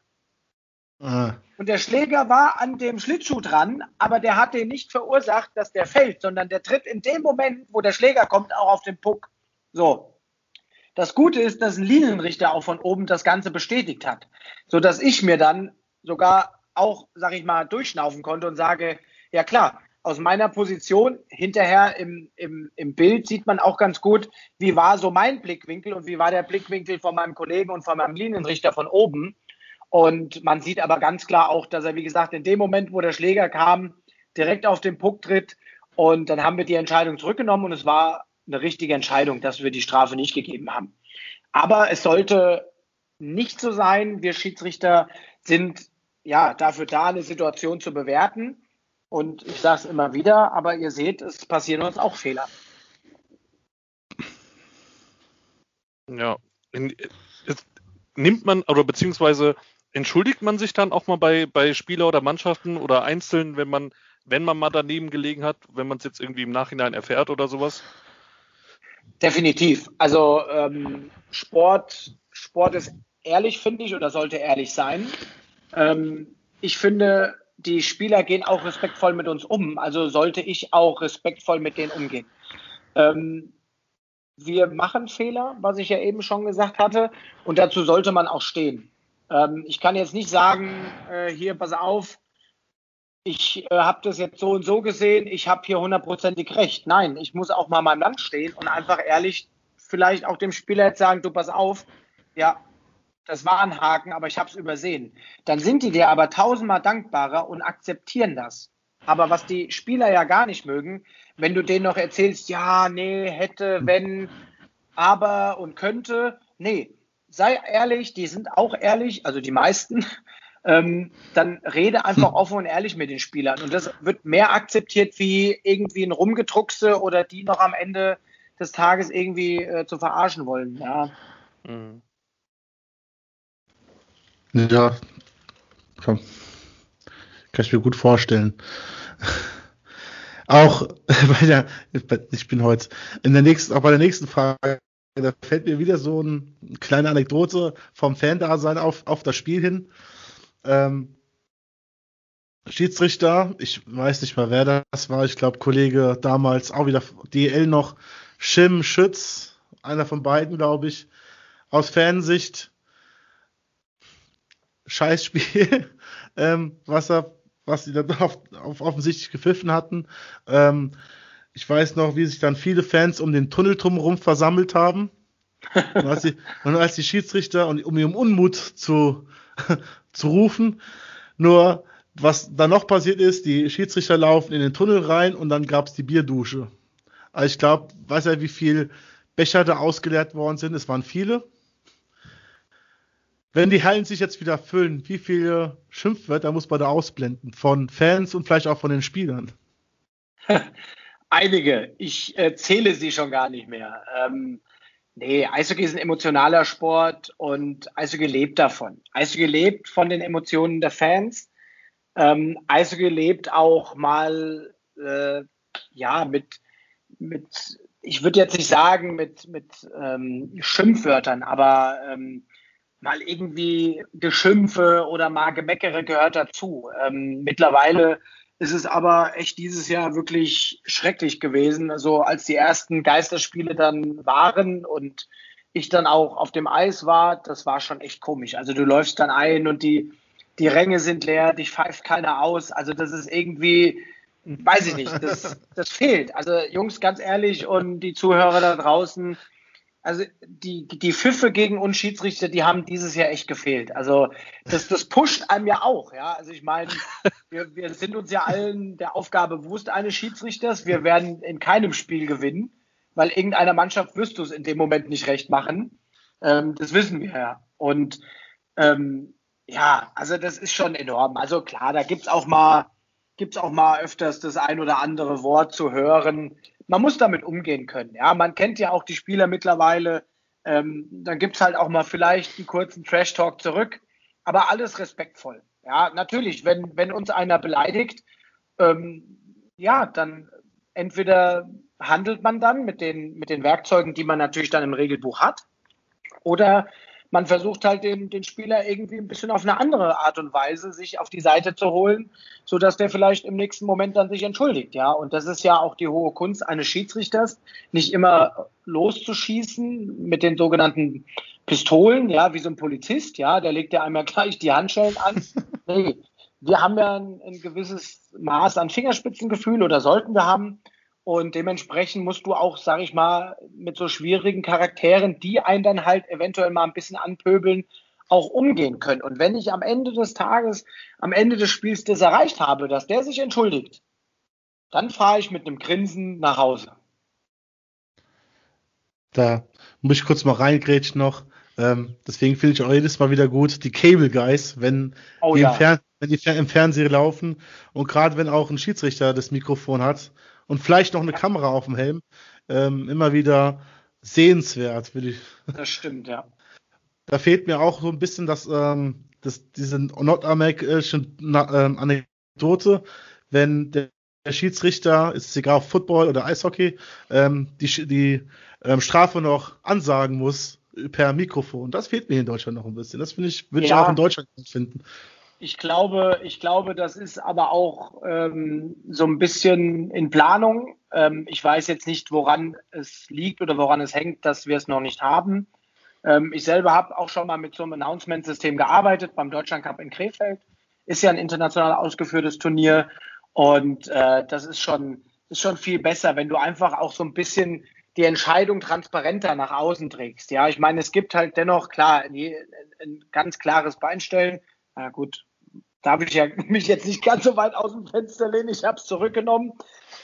C: Ah. Und der Schläger war an dem Schlittschuh dran, aber der hat den nicht verursacht, dass der fällt, sondern der tritt in dem Moment, wo der Schläger kommt, auch auf den Puck. So. Das Gute ist, dass ein Linienrichter auch von oben das Ganze bestätigt hat, so dass ich mir dann sogar auch, sag ich mal, durchschnaufen konnte und sage, ja klar, aus meiner Position hinterher im, im, im Bild sieht man auch ganz gut, wie war so mein Blickwinkel und wie war der Blickwinkel von meinem Kollegen und von meinem Linienrichter von oben. Und man sieht aber ganz klar auch, dass er, wie gesagt, in dem Moment, wo der Schläger kam, direkt auf den Puck tritt. Und dann haben wir die Entscheidung zurückgenommen und es war eine richtige Entscheidung, dass wir die Strafe nicht gegeben haben. Aber es sollte nicht so sein. Wir Schiedsrichter sind ja dafür da, eine Situation zu bewerten. Und ich sage es immer wieder, aber ihr seht, es passieren uns auch Fehler.
A: Ja, in, nimmt man oder beziehungsweise entschuldigt man sich dann auch mal bei, bei Spieler oder Mannschaften oder Einzelnen, wenn man, wenn man mal daneben gelegen hat, wenn man es jetzt irgendwie im Nachhinein erfährt oder sowas?
C: Definitiv. Also ähm, Sport, Sport ist ehrlich, finde ich, oder sollte ehrlich sein. Ähm, ich finde, die Spieler gehen auch respektvoll mit uns um. Also sollte ich auch respektvoll mit denen umgehen. Ähm, wir machen Fehler, was ich ja eben schon gesagt hatte, und dazu sollte man auch stehen. Ähm, ich kann jetzt nicht sagen, äh, hier, pass auf, ich äh, habe das jetzt so und so gesehen, ich habe hier hundertprozentig recht. Nein, ich muss auch mal meinem Land stehen und einfach ehrlich vielleicht auch dem Spieler jetzt sagen, du pass auf, ja, das war ein Haken, aber ich habe es übersehen. Dann sind die dir aber tausendmal dankbarer und akzeptieren das. Aber was die Spieler ja gar nicht mögen, wenn du denen noch erzählst, ja, nee, hätte, wenn, aber und könnte, nee, sei ehrlich, die sind auch ehrlich, also die meisten, ähm, dann rede einfach hm. offen und ehrlich mit den Spielern. Und das wird mehr akzeptiert wie irgendwie ein Rumgedruckse oder die noch am Ende des Tages irgendwie äh, zu verarschen wollen. Ja. Mhm.
B: Ja, komm. Kann ich mir gut vorstellen. Auch bei der, ich bin heute in der nächsten, auch bei der nächsten Frage, da fällt mir wieder so eine kleine Anekdote vom Fan-Dasein auf, auf das Spiel hin. Ähm, Schiedsrichter, ich weiß nicht mal, wer das war, ich glaube, Kollege damals auch wieder DL noch, Schim Schütz, einer von beiden, glaube ich, aus Fansicht Scheißspiel, ähm, was er, was sie dann auf, auf offensichtlich gepfiffen hatten. Ähm, ich weiß noch, wie sich dann viele Fans um den Tunnel drumherum versammelt haben. Und als die, und als die Schiedsrichter, und um ihren Unmut zu, zu rufen, nur was dann noch passiert ist, die Schiedsrichter laufen in den Tunnel rein und dann gab es die Bierdusche. Also ich glaube, weiß ja, wie viel Becher da ausgeleert worden sind. Es waren viele. Wenn die Hallen sich jetzt wieder füllen, wie viele Schimpfwörter muss man da ausblenden? Von Fans und vielleicht auch von den Spielern?
C: Einige. Ich äh, zähle sie schon gar nicht mehr. Ähm, nee, Eishockey ist ein emotionaler Sport und Eishockey lebt davon. Eishockey lebt von den Emotionen der Fans. Ähm, Eishockey lebt auch mal äh, ja mit, mit ich würde jetzt nicht sagen mit, mit ähm, Schimpfwörtern, aber ähm, mal irgendwie Geschimpfe oder mal Gemeckere gehört dazu. Ähm, mittlerweile ist es aber echt dieses Jahr wirklich schrecklich gewesen. Also als die ersten Geisterspiele dann waren und ich dann auch auf dem Eis war, das war schon echt komisch. Also du läufst dann ein und die, die Ränge sind leer, dich pfeift keiner aus. Also das ist irgendwie, weiß ich nicht, das, das fehlt. Also Jungs, ganz ehrlich und die Zuhörer da draußen, also die, die Pfiffe gegen uns Schiedsrichter, die haben dieses Jahr echt gefehlt. Also das, das pusht einem ja auch, ja. Also ich meine, wir, wir sind uns ja allen der Aufgabe bewusst eines Schiedsrichters. Wir werden in keinem Spiel gewinnen, weil irgendeiner Mannschaft wirst du es in dem Moment nicht recht machen. Ähm, das wissen wir ja. Und ähm, ja, also das ist schon enorm. Also klar, da gibt's auch mal, gibt's auch mal öfters das ein oder andere Wort zu hören man muss damit umgehen können. Ja, man kennt ja auch die Spieler mittlerweile. Ähm, dann gibt es halt auch mal vielleicht einen kurzen Trash-Talk zurück, aber alles respektvoll. Ja, natürlich, wenn, wenn uns einer beleidigt, ähm, ja, dann entweder handelt man dann mit den, mit den Werkzeugen, die man natürlich dann im Regelbuch hat, oder man versucht halt den, den Spieler irgendwie ein bisschen auf eine andere Art und Weise sich auf die Seite zu holen, so dass der vielleicht im nächsten Moment dann sich entschuldigt, ja. Und das ist ja auch die hohe Kunst eines Schiedsrichters, nicht immer loszuschießen mit den sogenannten Pistolen, ja, wie so ein Polizist, ja, der legt ja einmal gleich die Handschellen an. Nee, wir haben ja ein, ein gewisses Maß an Fingerspitzengefühl oder sollten wir haben. Und dementsprechend musst du auch, sag ich mal, mit so schwierigen Charakteren, die einen dann halt eventuell mal ein bisschen anpöbeln, auch umgehen können. Und wenn ich am Ende des Tages, am Ende des Spiels das erreicht habe, dass der sich entschuldigt, dann fahre ich mit einem Grinsen nach Hause.
B: Da muss ich kurz mal reingrätschen noch. Ähm, deswegen finde ich auch jedes Mal wieder gut, die Cable Guys, wenn, oh, die, ja. im wenn die im Fernsehen laufen und gerade wenn auch ein Schiedsrichter das Mikrofon hat, und vielleicht noch eine Kamera auf dem Helm. Ähm, immer wieder sehenswert, würde ich.
C: Das stimmt, ja.
B: Da fehlt mir auch so ein bisschen das, ähm, das diese nordamerikanische ähm, Anekdote, wenn der, der Schiedsrichter, ist es egal ob Football oder Eishockey, ähm, die, die ähm, Strafe noch ansagen muss per Mikrofon. Das fehlt mir in Deutschland noch ein bisschen. Das finde ich, würde ja. ich auch in Deutschland finden.
C: Ich glaube, ich glaube, das ist aber auch ähm, so ein bisschen in Planung. Ähm, ich weiß jetzt nicht, woran es liegt oder woran es hängt, dass wir es noch nicht haben. Ähm, ich selber habe auch schon mal mit so einem Announcement-System gearbeitet beim Deutschland Cup in Krefeld. Ist ja ein international ausgeführtes Turnier und äh, das ist schon, ist schon viel besser, wenn du einfach auch so ein bisschen die Entscheidung transparenter nach außen trägst. Ja, ich meine, es gibt halt dennoch klar ein, ein ganz klares Beinstellen. Na gut, darf ich ja mich jetzt nicht ganz so weit aus dem Fenster lehnen. Ich habe es zurückgenommen.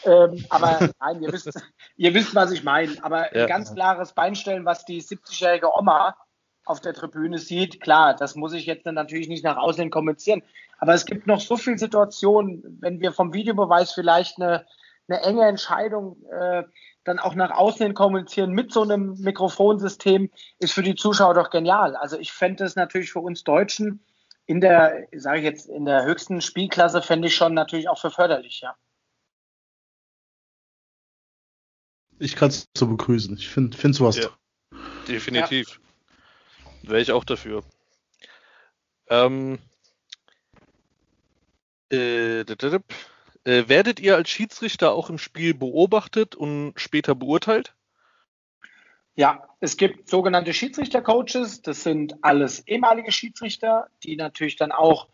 C: Ähm, aber nein, ihr wisst, ihr wisst, was ich meine. Aber ja. ein ganz klares Beinstellen, was die 70-jährige Oma auf der Tribüne sieht, klar, das muss ich jetzt dann natürlich nicht nach außen kommunizieren. Aber es gibt noch so viele Situationen, wenn wir vom Videobeweis vielleicht eine, eine enge Entscheidung äh, dann auch nach außen kommunizieren mit so einem Mikrofonsystem, ist für die Zuschauer doch genial. Also ich fände es natürlich für uns Deutschen in der, sage ich jetzt, in der höchsten Spielklasse fände ich schon natürlich auch für förderlich, ja.
B: Ich kann es so begrüßen. Ich finde find sowas. Ja,
A: definitiv. Ja. Wäre ich auch dafür. Ähm, äh, äh, werdet ihr als Schiedsrichter auch im Spiel beobachtet und später beurteilt?
C: Ja, es gibt sogenannte Schiedsrichtercoaches. Das sind alles ehemalige Schiedsrichter, die natürlich dann auch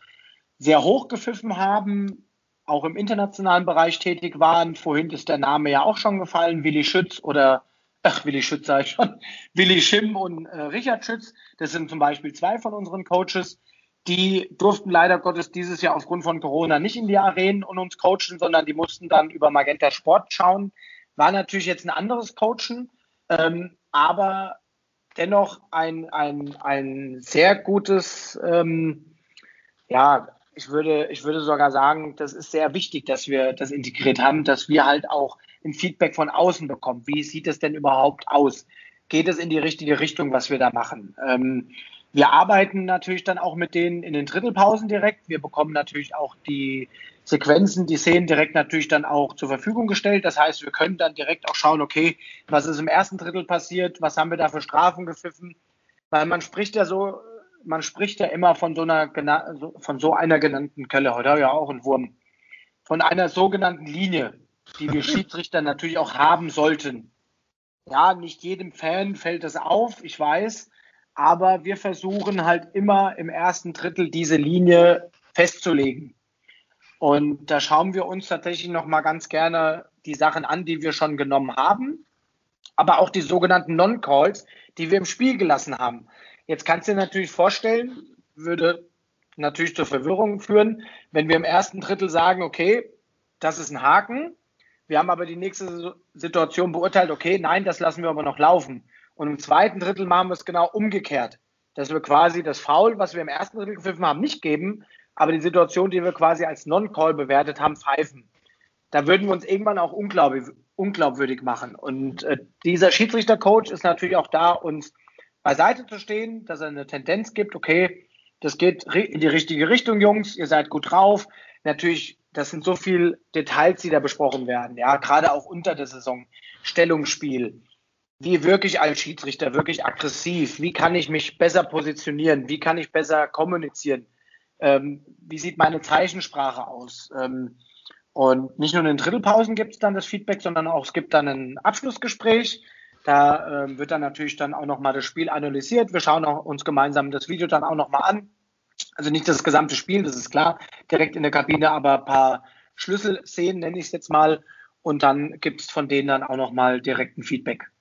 C: sehr hoch gepfiffen haben, auch im internationalen Bereich tätig waren. Vorhin ist der Name ja auch schon gefallen, Willi Schütz oder, ach, Willi Schütz sage ich schon, Willi Schimm und äh, Richard Schütz. Das sind zum Beispiel zwei von unseren Coaches. Die durften leider Gottes dieses Jahr aufgrund von Corona nicht in die Arenen und uns coachen, sondern die mussten dann über Magenta Sport schauen. War natürlich jetzt ein anderes Coachen. Ähm, aber dennoch ein, ein, ein sehr gutes, ähm, ja, ich würde, ich würde sogar sagen, das ist sehr wichtig, dass wir das integriert haben, dass wir halt auch ein Feedback von außen bekommen. Wie sieht es denn überhaupt aus? Geht es in die richtige Richtung, was wir da machen? Ähm, wir arbeiten natürlich dann auch mit denen in den Drittelpausen direkt. Wir bekommen natürlich auch die Sequenzen, die Szenen direkt natürlich dann auch zur Verfügung gestellt. Das heißt, wir können dann direkt auch schauen, okay, was ist im ersten Drittel passiert, was haben wir da für Strafen gepfiffen, weil man spricht ja so, man spricht ja immer von so einer, von so einer genannten Kelle. Heute ja auch einen Wurm. von einer sogenannten Linie, die wir Schiedsrichter natürlich auch haben sollten. Ja, nicht jedem Fan fällt das auf, ich weiß, aber wir versuchen halt immer im ersten Drittel diese Linie festzulegen. Und da schauen wir uns tatsächlich noch mal ganz gerne die Sachen an, die wir schon genommen haben, aber auch die sogenannten Non-Calls, die wir im Spiel gelassen haben. Jetzt kannst du dir natürlich vorstellen, würde natürlich zur Verwirrung führen, wenn wir im ersten Drittel sagen, okay, das ist ein Haken, wir haben aber die nächste Situation beurteilt, okay, nein, das lassen wir aber noch laufen. Und im zweiten Drittel machen wir es genau umgekehrt, dass wir quasi das Foul, was wir im ersten Drittel gepfiffen haben, nicht geben, aber die Situation, die wir quasi als Non-Call bewertet haben, pfeifen. Da würden wir uns irgendwann auch unglaubwürdig, unglaubwürdig machen. Und äh, dieser Schiedsrichter-Coach ist natürlich auch da, uns beiseite zu stehen, dass er eine Tendenz gibt, okay, das geht in die richtige Richtung, Jungs, ihr seid gut drauf. Natürlich, das sind so viele Details, die da besprochen werden, ja, gerade auch unter der Saison. Stellungsspiel, wie wirklich als Schiedsrichter, wirklich aggressiv, wie kann ich mich besser positionieren, wie kann ich besser kommunizieren, ähm, wie sieht meine Zeichensprache aus. Ähm, und nicht nur in den Drittelpausen gibt es dann das Feedback, sondern auch es gibt dann ein Abschlussgespräch. Da äh, wird dann natürlich dann auch nochmal das Spiel analysiert. Wir schauen auch uns gemeinsam das Video dann auch nochmal an. Also nicht das gesamte Spiel, das ist klar, direkt in der Kabine, aber ein paar Schlüsselszenen nenne ich es jetzt mal. Und dann gibt es von denen dann auch nochmal direkten Feedback.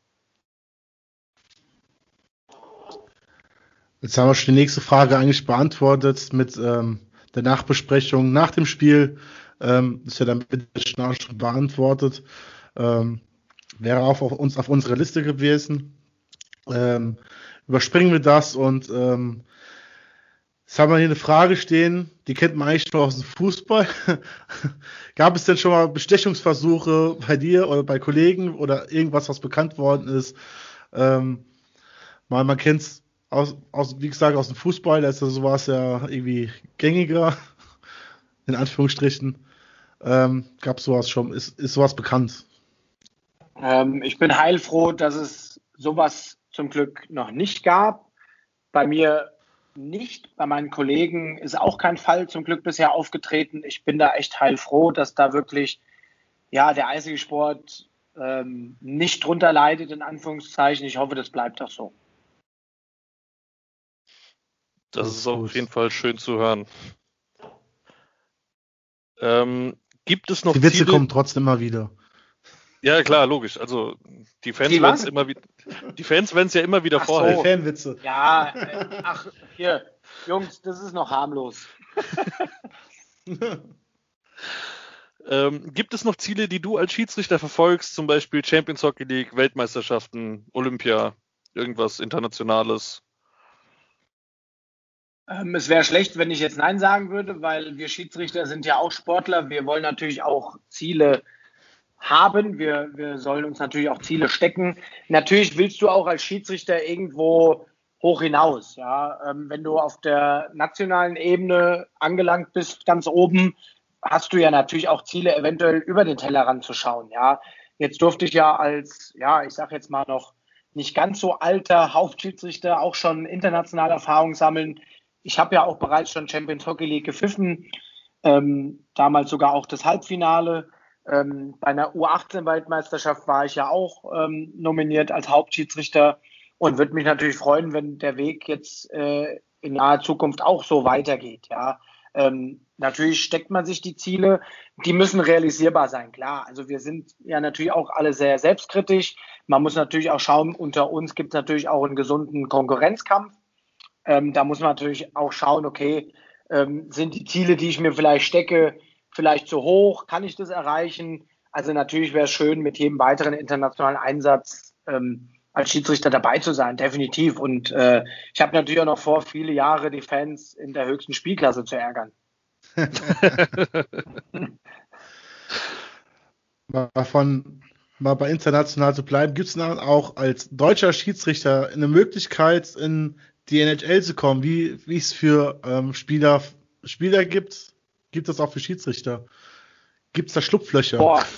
B: Jetzt haben wir schon die nächste Frage eigentlich beantwortet mit ähm, der Nachbesprechung nach dem Spiel. Ähm, ist ja dann schon beantwortet. Ähm, wäre auch auf uns auf unserer Liste gewesen. Ähm, überspringen wir das und ähm, jetzt haben wir hier eine Frage stehen, die kennt man eigentlich nur aus dem Fußball. Gab es denn schon mal Bestechungsversuche bei dir oder bei Kollegen oder irgendwas, was bekannt worden ist? Ähm, mal, man kennt es aus, aus, wie gesagt, aus dem Fußball, da ist sowas ja irgendwie gängiger, in Anführungsstrichen. Ähm, Gab sowas schon? Ist, ist sowas bekannt?
C: Ähm, ich bin heilfroh, dass es sowas zum Glück noch nicht gab. Bei mir nicht. Bei meinen Kollegen ist auch kein Fall zum Glück bisher aufgetreten. Ich bin da echt heilfroh, dass da wirklich ja, der Eishockeysport ähm, nicht drunter leidet, in Anführungszeichen. Ich hoffe, das bleibt auch so.
A: Das ist auf jeden Fall schön zu hören. Ähm, gibt es noch
B: Die Witze Ziele? kommen trotzdem immer wieder.
A: Ja, klar, logisch. Also die Fans werden es immer wieder, die Fans werden es ja immer wieder ach vorhalten. So.
C: Fanwitze. Ja, äh, ach, hier, Jungs, das ist noch harmlos.
A: ähm, gibt es noch Ziele, die du als Schiedsrichter verfolgst, zum Beispiel Champions Hockey League, Weltmeisterschaften, Olympia, irgendwas Internationales?
C: Ähm, es wäre schlecht, wenn ich jetzt Nein sagen würde, weil wir Schiedsrichter sind ja auch Sportler. Wir wollen natürlich auch Ziele haben. Wir, wir sollen uns natürlich auch Ziele stecken. Natürlich willst du auch als Schiedsrichter irgendwo hoch hinaus. Ja, ähm, wenn du auf der nationalen Ebene angelangt bist, ganz oben, hast du ja natürlich auch Ziele, eventuell über den Tellerrand zu schauen. Ja, jetzt durfte ich ja als, ja, ich sage jetzt mal noch nicht ganz so alter Hauptschiedsrichter auch schon internationale Erfahrung sammeln. Ich habe ja auch bereits schon Champions Hockey League gepfiffen, ähm, damals sogar auch das Halbfinale. Ähm, bei einer U18-Weltmeisterschaft war ich ja auch ähm, nominiert als Hauptschiedsrichter und würde mich natürlich freuen, wenn der Weg jetzt äh, in naher Zukunft auch so weitergeht. Ja, ähm, natürlich steckt man sich die Ziele, die müssen realisierbar sein, klar. Also wir sind ja natürlich auch alle sehr selbstkritisch. Man muss natürlich auch schauen, unter uns gibt es natürlich auch einen gesunden Konkurrenzkampf. Ähm, da muss man natürlich auch schauen, okay, ähm, sind die Ziele, die ich mir vielleicht stecke, vielleicht zu hoch? Kann ich das erreichen? Also natürlich wäre es schön, mit jedem weiteren internationalen Einsatz ähm, als Schiedsrichter dabei zu sein, definitiv. Und äh, ich habe natürlich auch noch vor, viele Jahre die Fans in der höchsten Spielklasse zu ärgern.
B: mal von mal bei international zu bleiben, gibt es dann auch als deutscher Schiedsrichter eine Möglichkeit, in die NHL zu kommen, wie es für ähm, Spieler, Spieler gibt, gibt es auch für Schiedsrichter. Gibt es da Schlupflöcher? Boah.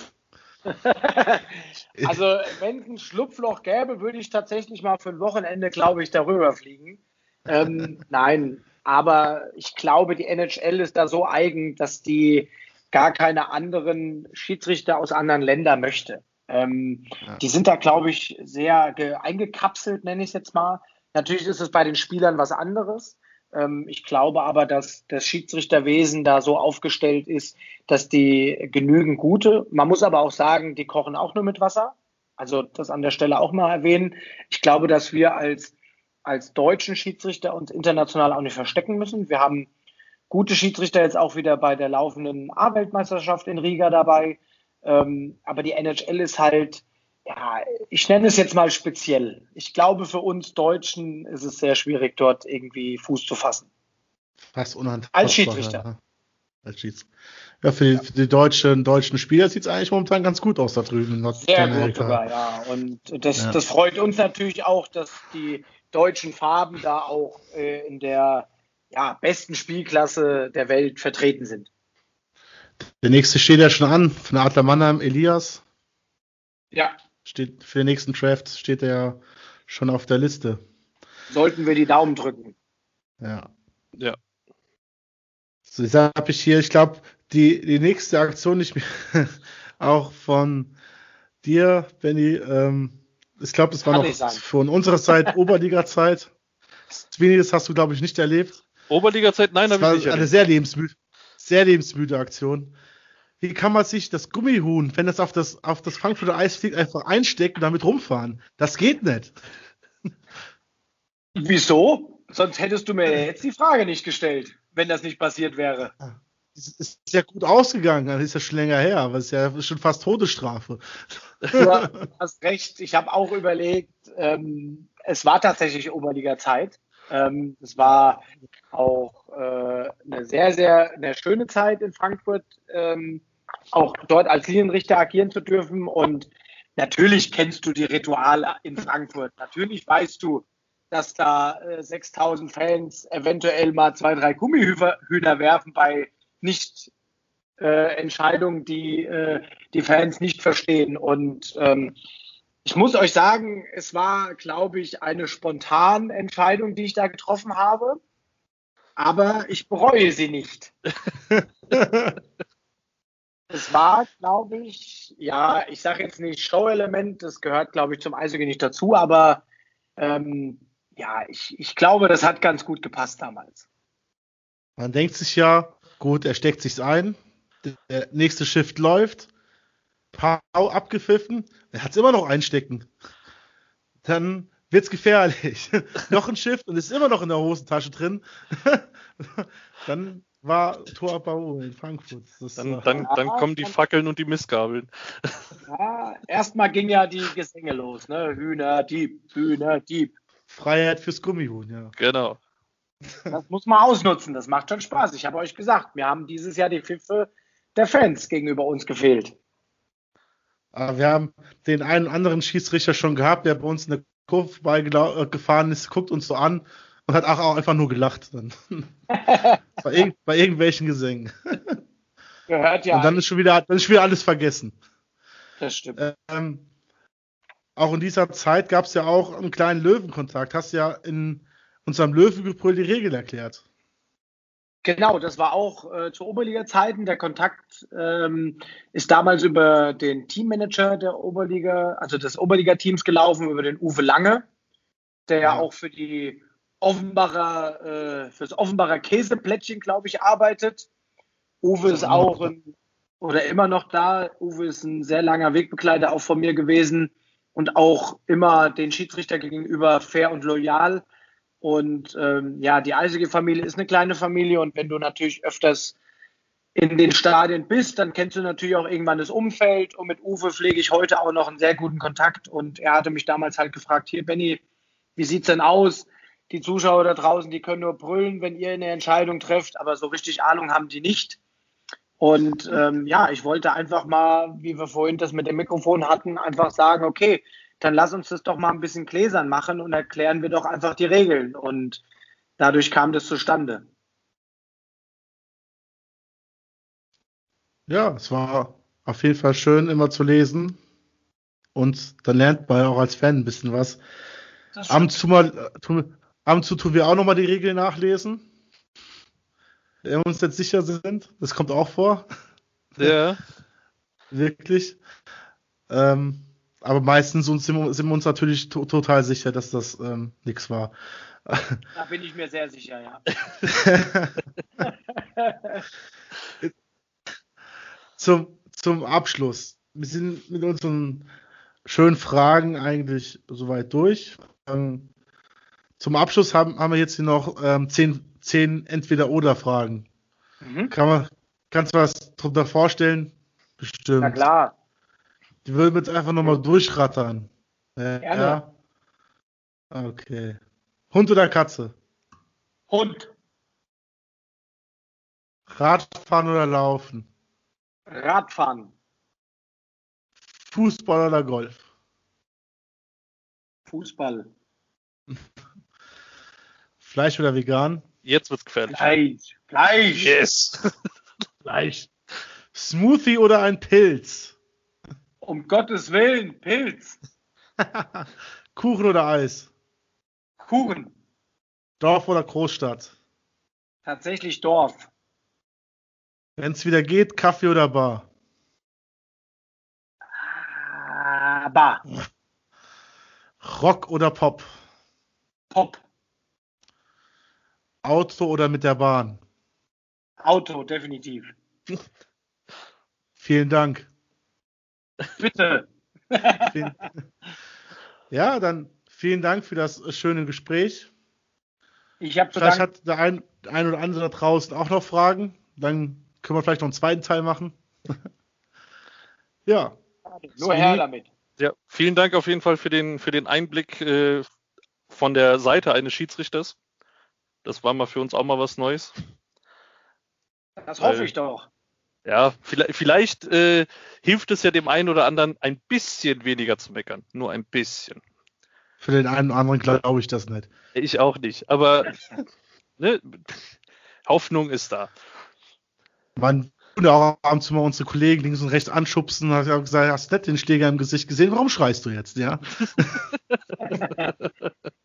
C: also, wenn es ein Schlupfloch gäbe, würde ich tatsächlich mal für ein Wochenende, glaube ich, darüber fliegen. Ähm, nein, aber ich glaube, die NHL ist da so eigen, dass die gar keine anderen Schiedsrichter aus anderen Ländern möchte. Ähm, ja. Die sind da, glaube ich, sehr eingekapselt, nenne ich es jetzt mal. Natürlich ist es bei den Spielern was anderes. Ähm, ich glaube aber, dass das Schiedsrichterwesen da so aufgestellt ist, dass die genügend gute, man muss aber auch sagen, die kochen auch nur mit Wasser. Also das an der Stelle auch mal erwähnen. Ich glaube, dass wir als, als deutschen Schiedsrichter uns international auch nicht verstecken müssen. Wir haben gute Schiedsrichter jetzt auch wieder bei der laufenden A-Weltmeisterschaft in Riga dabei. Ähm, aber die NHL ist halt, ja, ich nenne es jetzt mal speziell. Ich glaube, für uns Deutschen ist es sehr schwierig, dort irgendwie Fuß zu fassen.
B: Fast unantastbar.
C: Als Schiedsrichter. Ja.
B: Als Schiedsrichter. Ja, für die, für die deutschen, deutschen Spieler sieht es eigentlich momentan ganz gut aus da drüben in
C: Nordamerika. Sehr gut sogar, ja. Und das, ja. das freut uns natürlich auch, dass die deutschen Farben da auch äh, in der ja, besten Spielklasse der Welt vertreten sind.
B: Der nächste steht ja schon an, von Adler Mannheim, Elias.
C: Ja.
B: Steht, für den nächsten Draft steht er schon auf der Liste.
C: Sollten wir die Daumen drücken.
B: Ja.
A: Ja.
B: So, jetzt habe ich hier, ich glaube, die, die nächste Aktion, die ich mir auch von dir, Benny, ähm, ich glaube, das war Kann noch von unserer Zeit, Oberliga-Zeit. Sweeney, das hast du, glaube ich, nicht erlebt.
A: Oberliga-Zeit, nein, habe ich nicht.
B: Eine erlebt. sehr lebensmüde, sehr lebensmüde Aktion. Wie kann man sich das Gummihuhn, wenn das auf das, auf das Frankfurter Eis fliegt, einfach einstecken und damit rumfahren? Das geht nicht.
C: Wieso? Sonst hättest du mir jetzt die Frage nicht gestellt, wenn das nicht passiert wäre.
B: Es ist ja gut ausgegangen, das ist ja schon länger her, aber es ist ja schon fast Todesstrafe.
C: Du hast recht, ich habe auch überlegt, ähm, es war tatsächlich Oberliga-Zeit. Ähm, es war auch äh, eine sehr, sehr eine schöne Zeit in Frankfurt, ähm, auch dort als Linienrichter agieren zu dürfen. Und natürlich kennst du die Rituale in Frankfurt. Natürlich weißt du, dass da äh, 6000 Fans eventuell mal zwei, drei Gummihühner werfen bei nicht äh, Entscheidungen, die äh, die Fans nicht verstehen. Und ähm, ich muss euch sagen, es war, glaube ich, eine spontane Entscheidung, die ich da getroffen habe. Aber ich bereue sie nicht. es war, glaube ich, ja, ich sage jetzt nicht Show-Element, das gehört, glaube ich, zum Eishockey nicht dazu, aber ähm, ja, ich, ich glaube, das hat ganz gut gepasst damals.
B: Man denkt sich ja, gut, er steckt sich's ein, der nächste Shift läuft, Pau abgepfiffen, er hat es immer noch einstecken. Dann wird's gefährlich. noch ein Shift und ist immer noch in der Hosentasche drin. dann war Tor Bau in Frankfurt.
A: Das dann, dann, dann kommen die Fackeln und die Missgabeln.
C: Ja, erstmal ging ja die Gesänge los, ne? Hühner, Dieb, Hühner, Dieb.
B: Freiheit fürs Gummihuhn, ja.
A: Genau.
C: Das muss man ausnutzen, das macht schon Spaß. Ich habe euch gesagt, wir haben dieses Jahr die Pfiffe der Fans gegenüber uns gefehlt.
B: Aber wir haben den einen anderen Schiedsrichter schon gehabt, der bei uns in der Kurve vorbeigefahren ist, guckt uns so an und hat auch einfach nur gelacht. Dann. bei, irg bei, irgendwelchen Gesängen.
C: Gehört ja.
B: Und dann ist schon wieder, dann ist schon wieder alles vergessen.
C: Das stimmt.
B: Ähm, auch in dieser Zeit gab es ja auch einen kleinen Löwenkontakt. Hast ja in unserem Löwengebrüll die Regel erklärt.
C: Genau, das war auch äh, zu Oberliga-Zeiten. Der Kontakt ähm, ist damals über den Teammanager der Oberliga, also des Oberliga-Teams gelaufen, über den Uwe Lange, der ja, auch für die Offenbacher, äh, fürs Offenbacher Käseplättchen, glaube ich, arbeitet. Uwe ist auch ein, oder immer noch da. Uwe ist ein sehr langer Wegbegleiter auch von mir gewesen und auch immer den Schiedsrichter gegenüber fair und loyal. Und ähm, ja, die Eisige-Familie ist eine kleine Familie und wenn du natürlich öfters in den Stadien bist, dann kennst du natürlich auch irgendwann das Umfeld. Und mit Uwe pflege ich heute auch noch einen sehr guten Kontakt. Und er hatte mich damals halt gefragt: Hier, Benny, wie sieht's denn aus? Die Zuschauer da draußen, die können nur brüllen, wenn ihr eine Entscheidung trefft, aber so richtig Ahnung haben die nicht. Und ähm, ja, ich wollte einfach mal, wie wir vorhin das mit dem Mikrofon hatten, einfach sagen: Okay, dann lass uns das doch mal ein bisschen gläsern machen und erklären wir doch einfach die Regeln. Und dadurch kam das zustande.
B: Ja, es war auf jeden Fall schön, immer zu lesen. Und dann lernt man auch als Fan ein bisschen was. Ab und, zu mal, tun, ab und zu tun wir auch nochmal die Regeln nachlesen. Wenn wir uns jetzt sicher sind. Das kommt auch vor.
A: Ja.
B: Wirklich. Ähm, aber meistens sind, sind, wir uns natürlich to total sicher, dass das ähm, nichts war.
C: Da bin ich mir sehr sicher, ja.
B: zum, zum Abschluss. Wir sind mit unseren schönen Fragen eigentlich soweit durch. Ähm, zum Abschluss haben, haben wir jetzt hier noch ähm, zehn, zehn Entweder-Oder-Fragen. Mhm. Kann man, kannst du was darunter vorstellen?
C: Bestimmt. Na klar.
B: Die würden wir jetzt einfach nochmal durchrattern.
C: Ja, Gerne.
B: Okay. Hund oder Katze?
C: Hund.
B: Radfahren oder Laufen?
C: Radfahren.
B: Fußball oder Golf?
C: Fußball.
B: Fleisch oder vegan?
A: Jetzt wird's gefährlich.
C: Fleisch. Fleisch.
A: Yes.
B: Fleisch. Smoothie oder ein Pilz?
C: Um Gottes Willen, Pilz.
B: Kuchen oder Eis?
C: Kuchen.
B: Dorf oder Großstadt?
C: Tatsächlich Dorf.
B: Wenn es wieder geht, Kaffee oder Bar?
C: Ah, Bar.
B: Rock oder Pop?
C: Pop.
B: Auto oder mit der Bahn?
C: Auto, definitiv.
B: Vielen Dank.
C: Bitte.
B: ja, dann vielen Dank für das schöne Gespräch.
C: Ich habe
B: Vielleicht hat der ein, ein oder andere da draußen auch noch Fragen. Dann können wir vielleicht noch einen zweiten Teil machen. ja.
C: Nur her damit.
A: Ja, vielen Dank auf jeden Fall für den, für den Einblick äh, von der Seite eines Schiedsrichters. Das war mal für uns auch mal was Neues.
C: Das hoffe äh, ich doch.
A: Ja, vielleicht, vielleicht äh, hilft es ja dem einen oder anderen ein bisschen weniger zu meckern. Nur ein bisschen.
B: Für den einen oder anderen glaube ich das nicht.
A: Ich auch nicht. Aber ne, Hoffnung ist da.
B: Man würde auch abends mal unsere Kollegen links und rechts anschubsen und hat ja gesagt, hast du nicht den Schläger im Gesicht gesehen? Warum schreist du jetzt? Ja.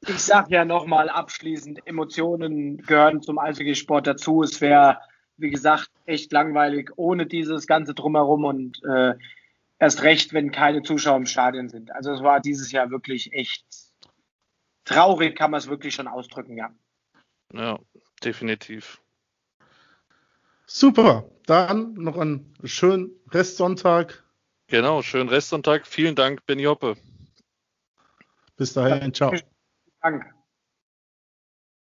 C: ich sag ja nochmal abschließend, Emotionen gehören zum Eishockeysport dazu. Es wäre wie gesagt, echt langweilig ohne dieses ganze Drumherum und äh, erst recht, wenn keine Zuschauer im Stadion sind. Also es war dieses Jahr wirklich echt traurig, kann man es wirklich schon ausdrücken, ja.
A: Ja, definitiv.
B: Super, dann noch einen schönen Restsonntag.
A: Genau, schönen Restsonntag. Vielen Dank, Benny Hoppe.
B: Bis dahin, ciao. Danke.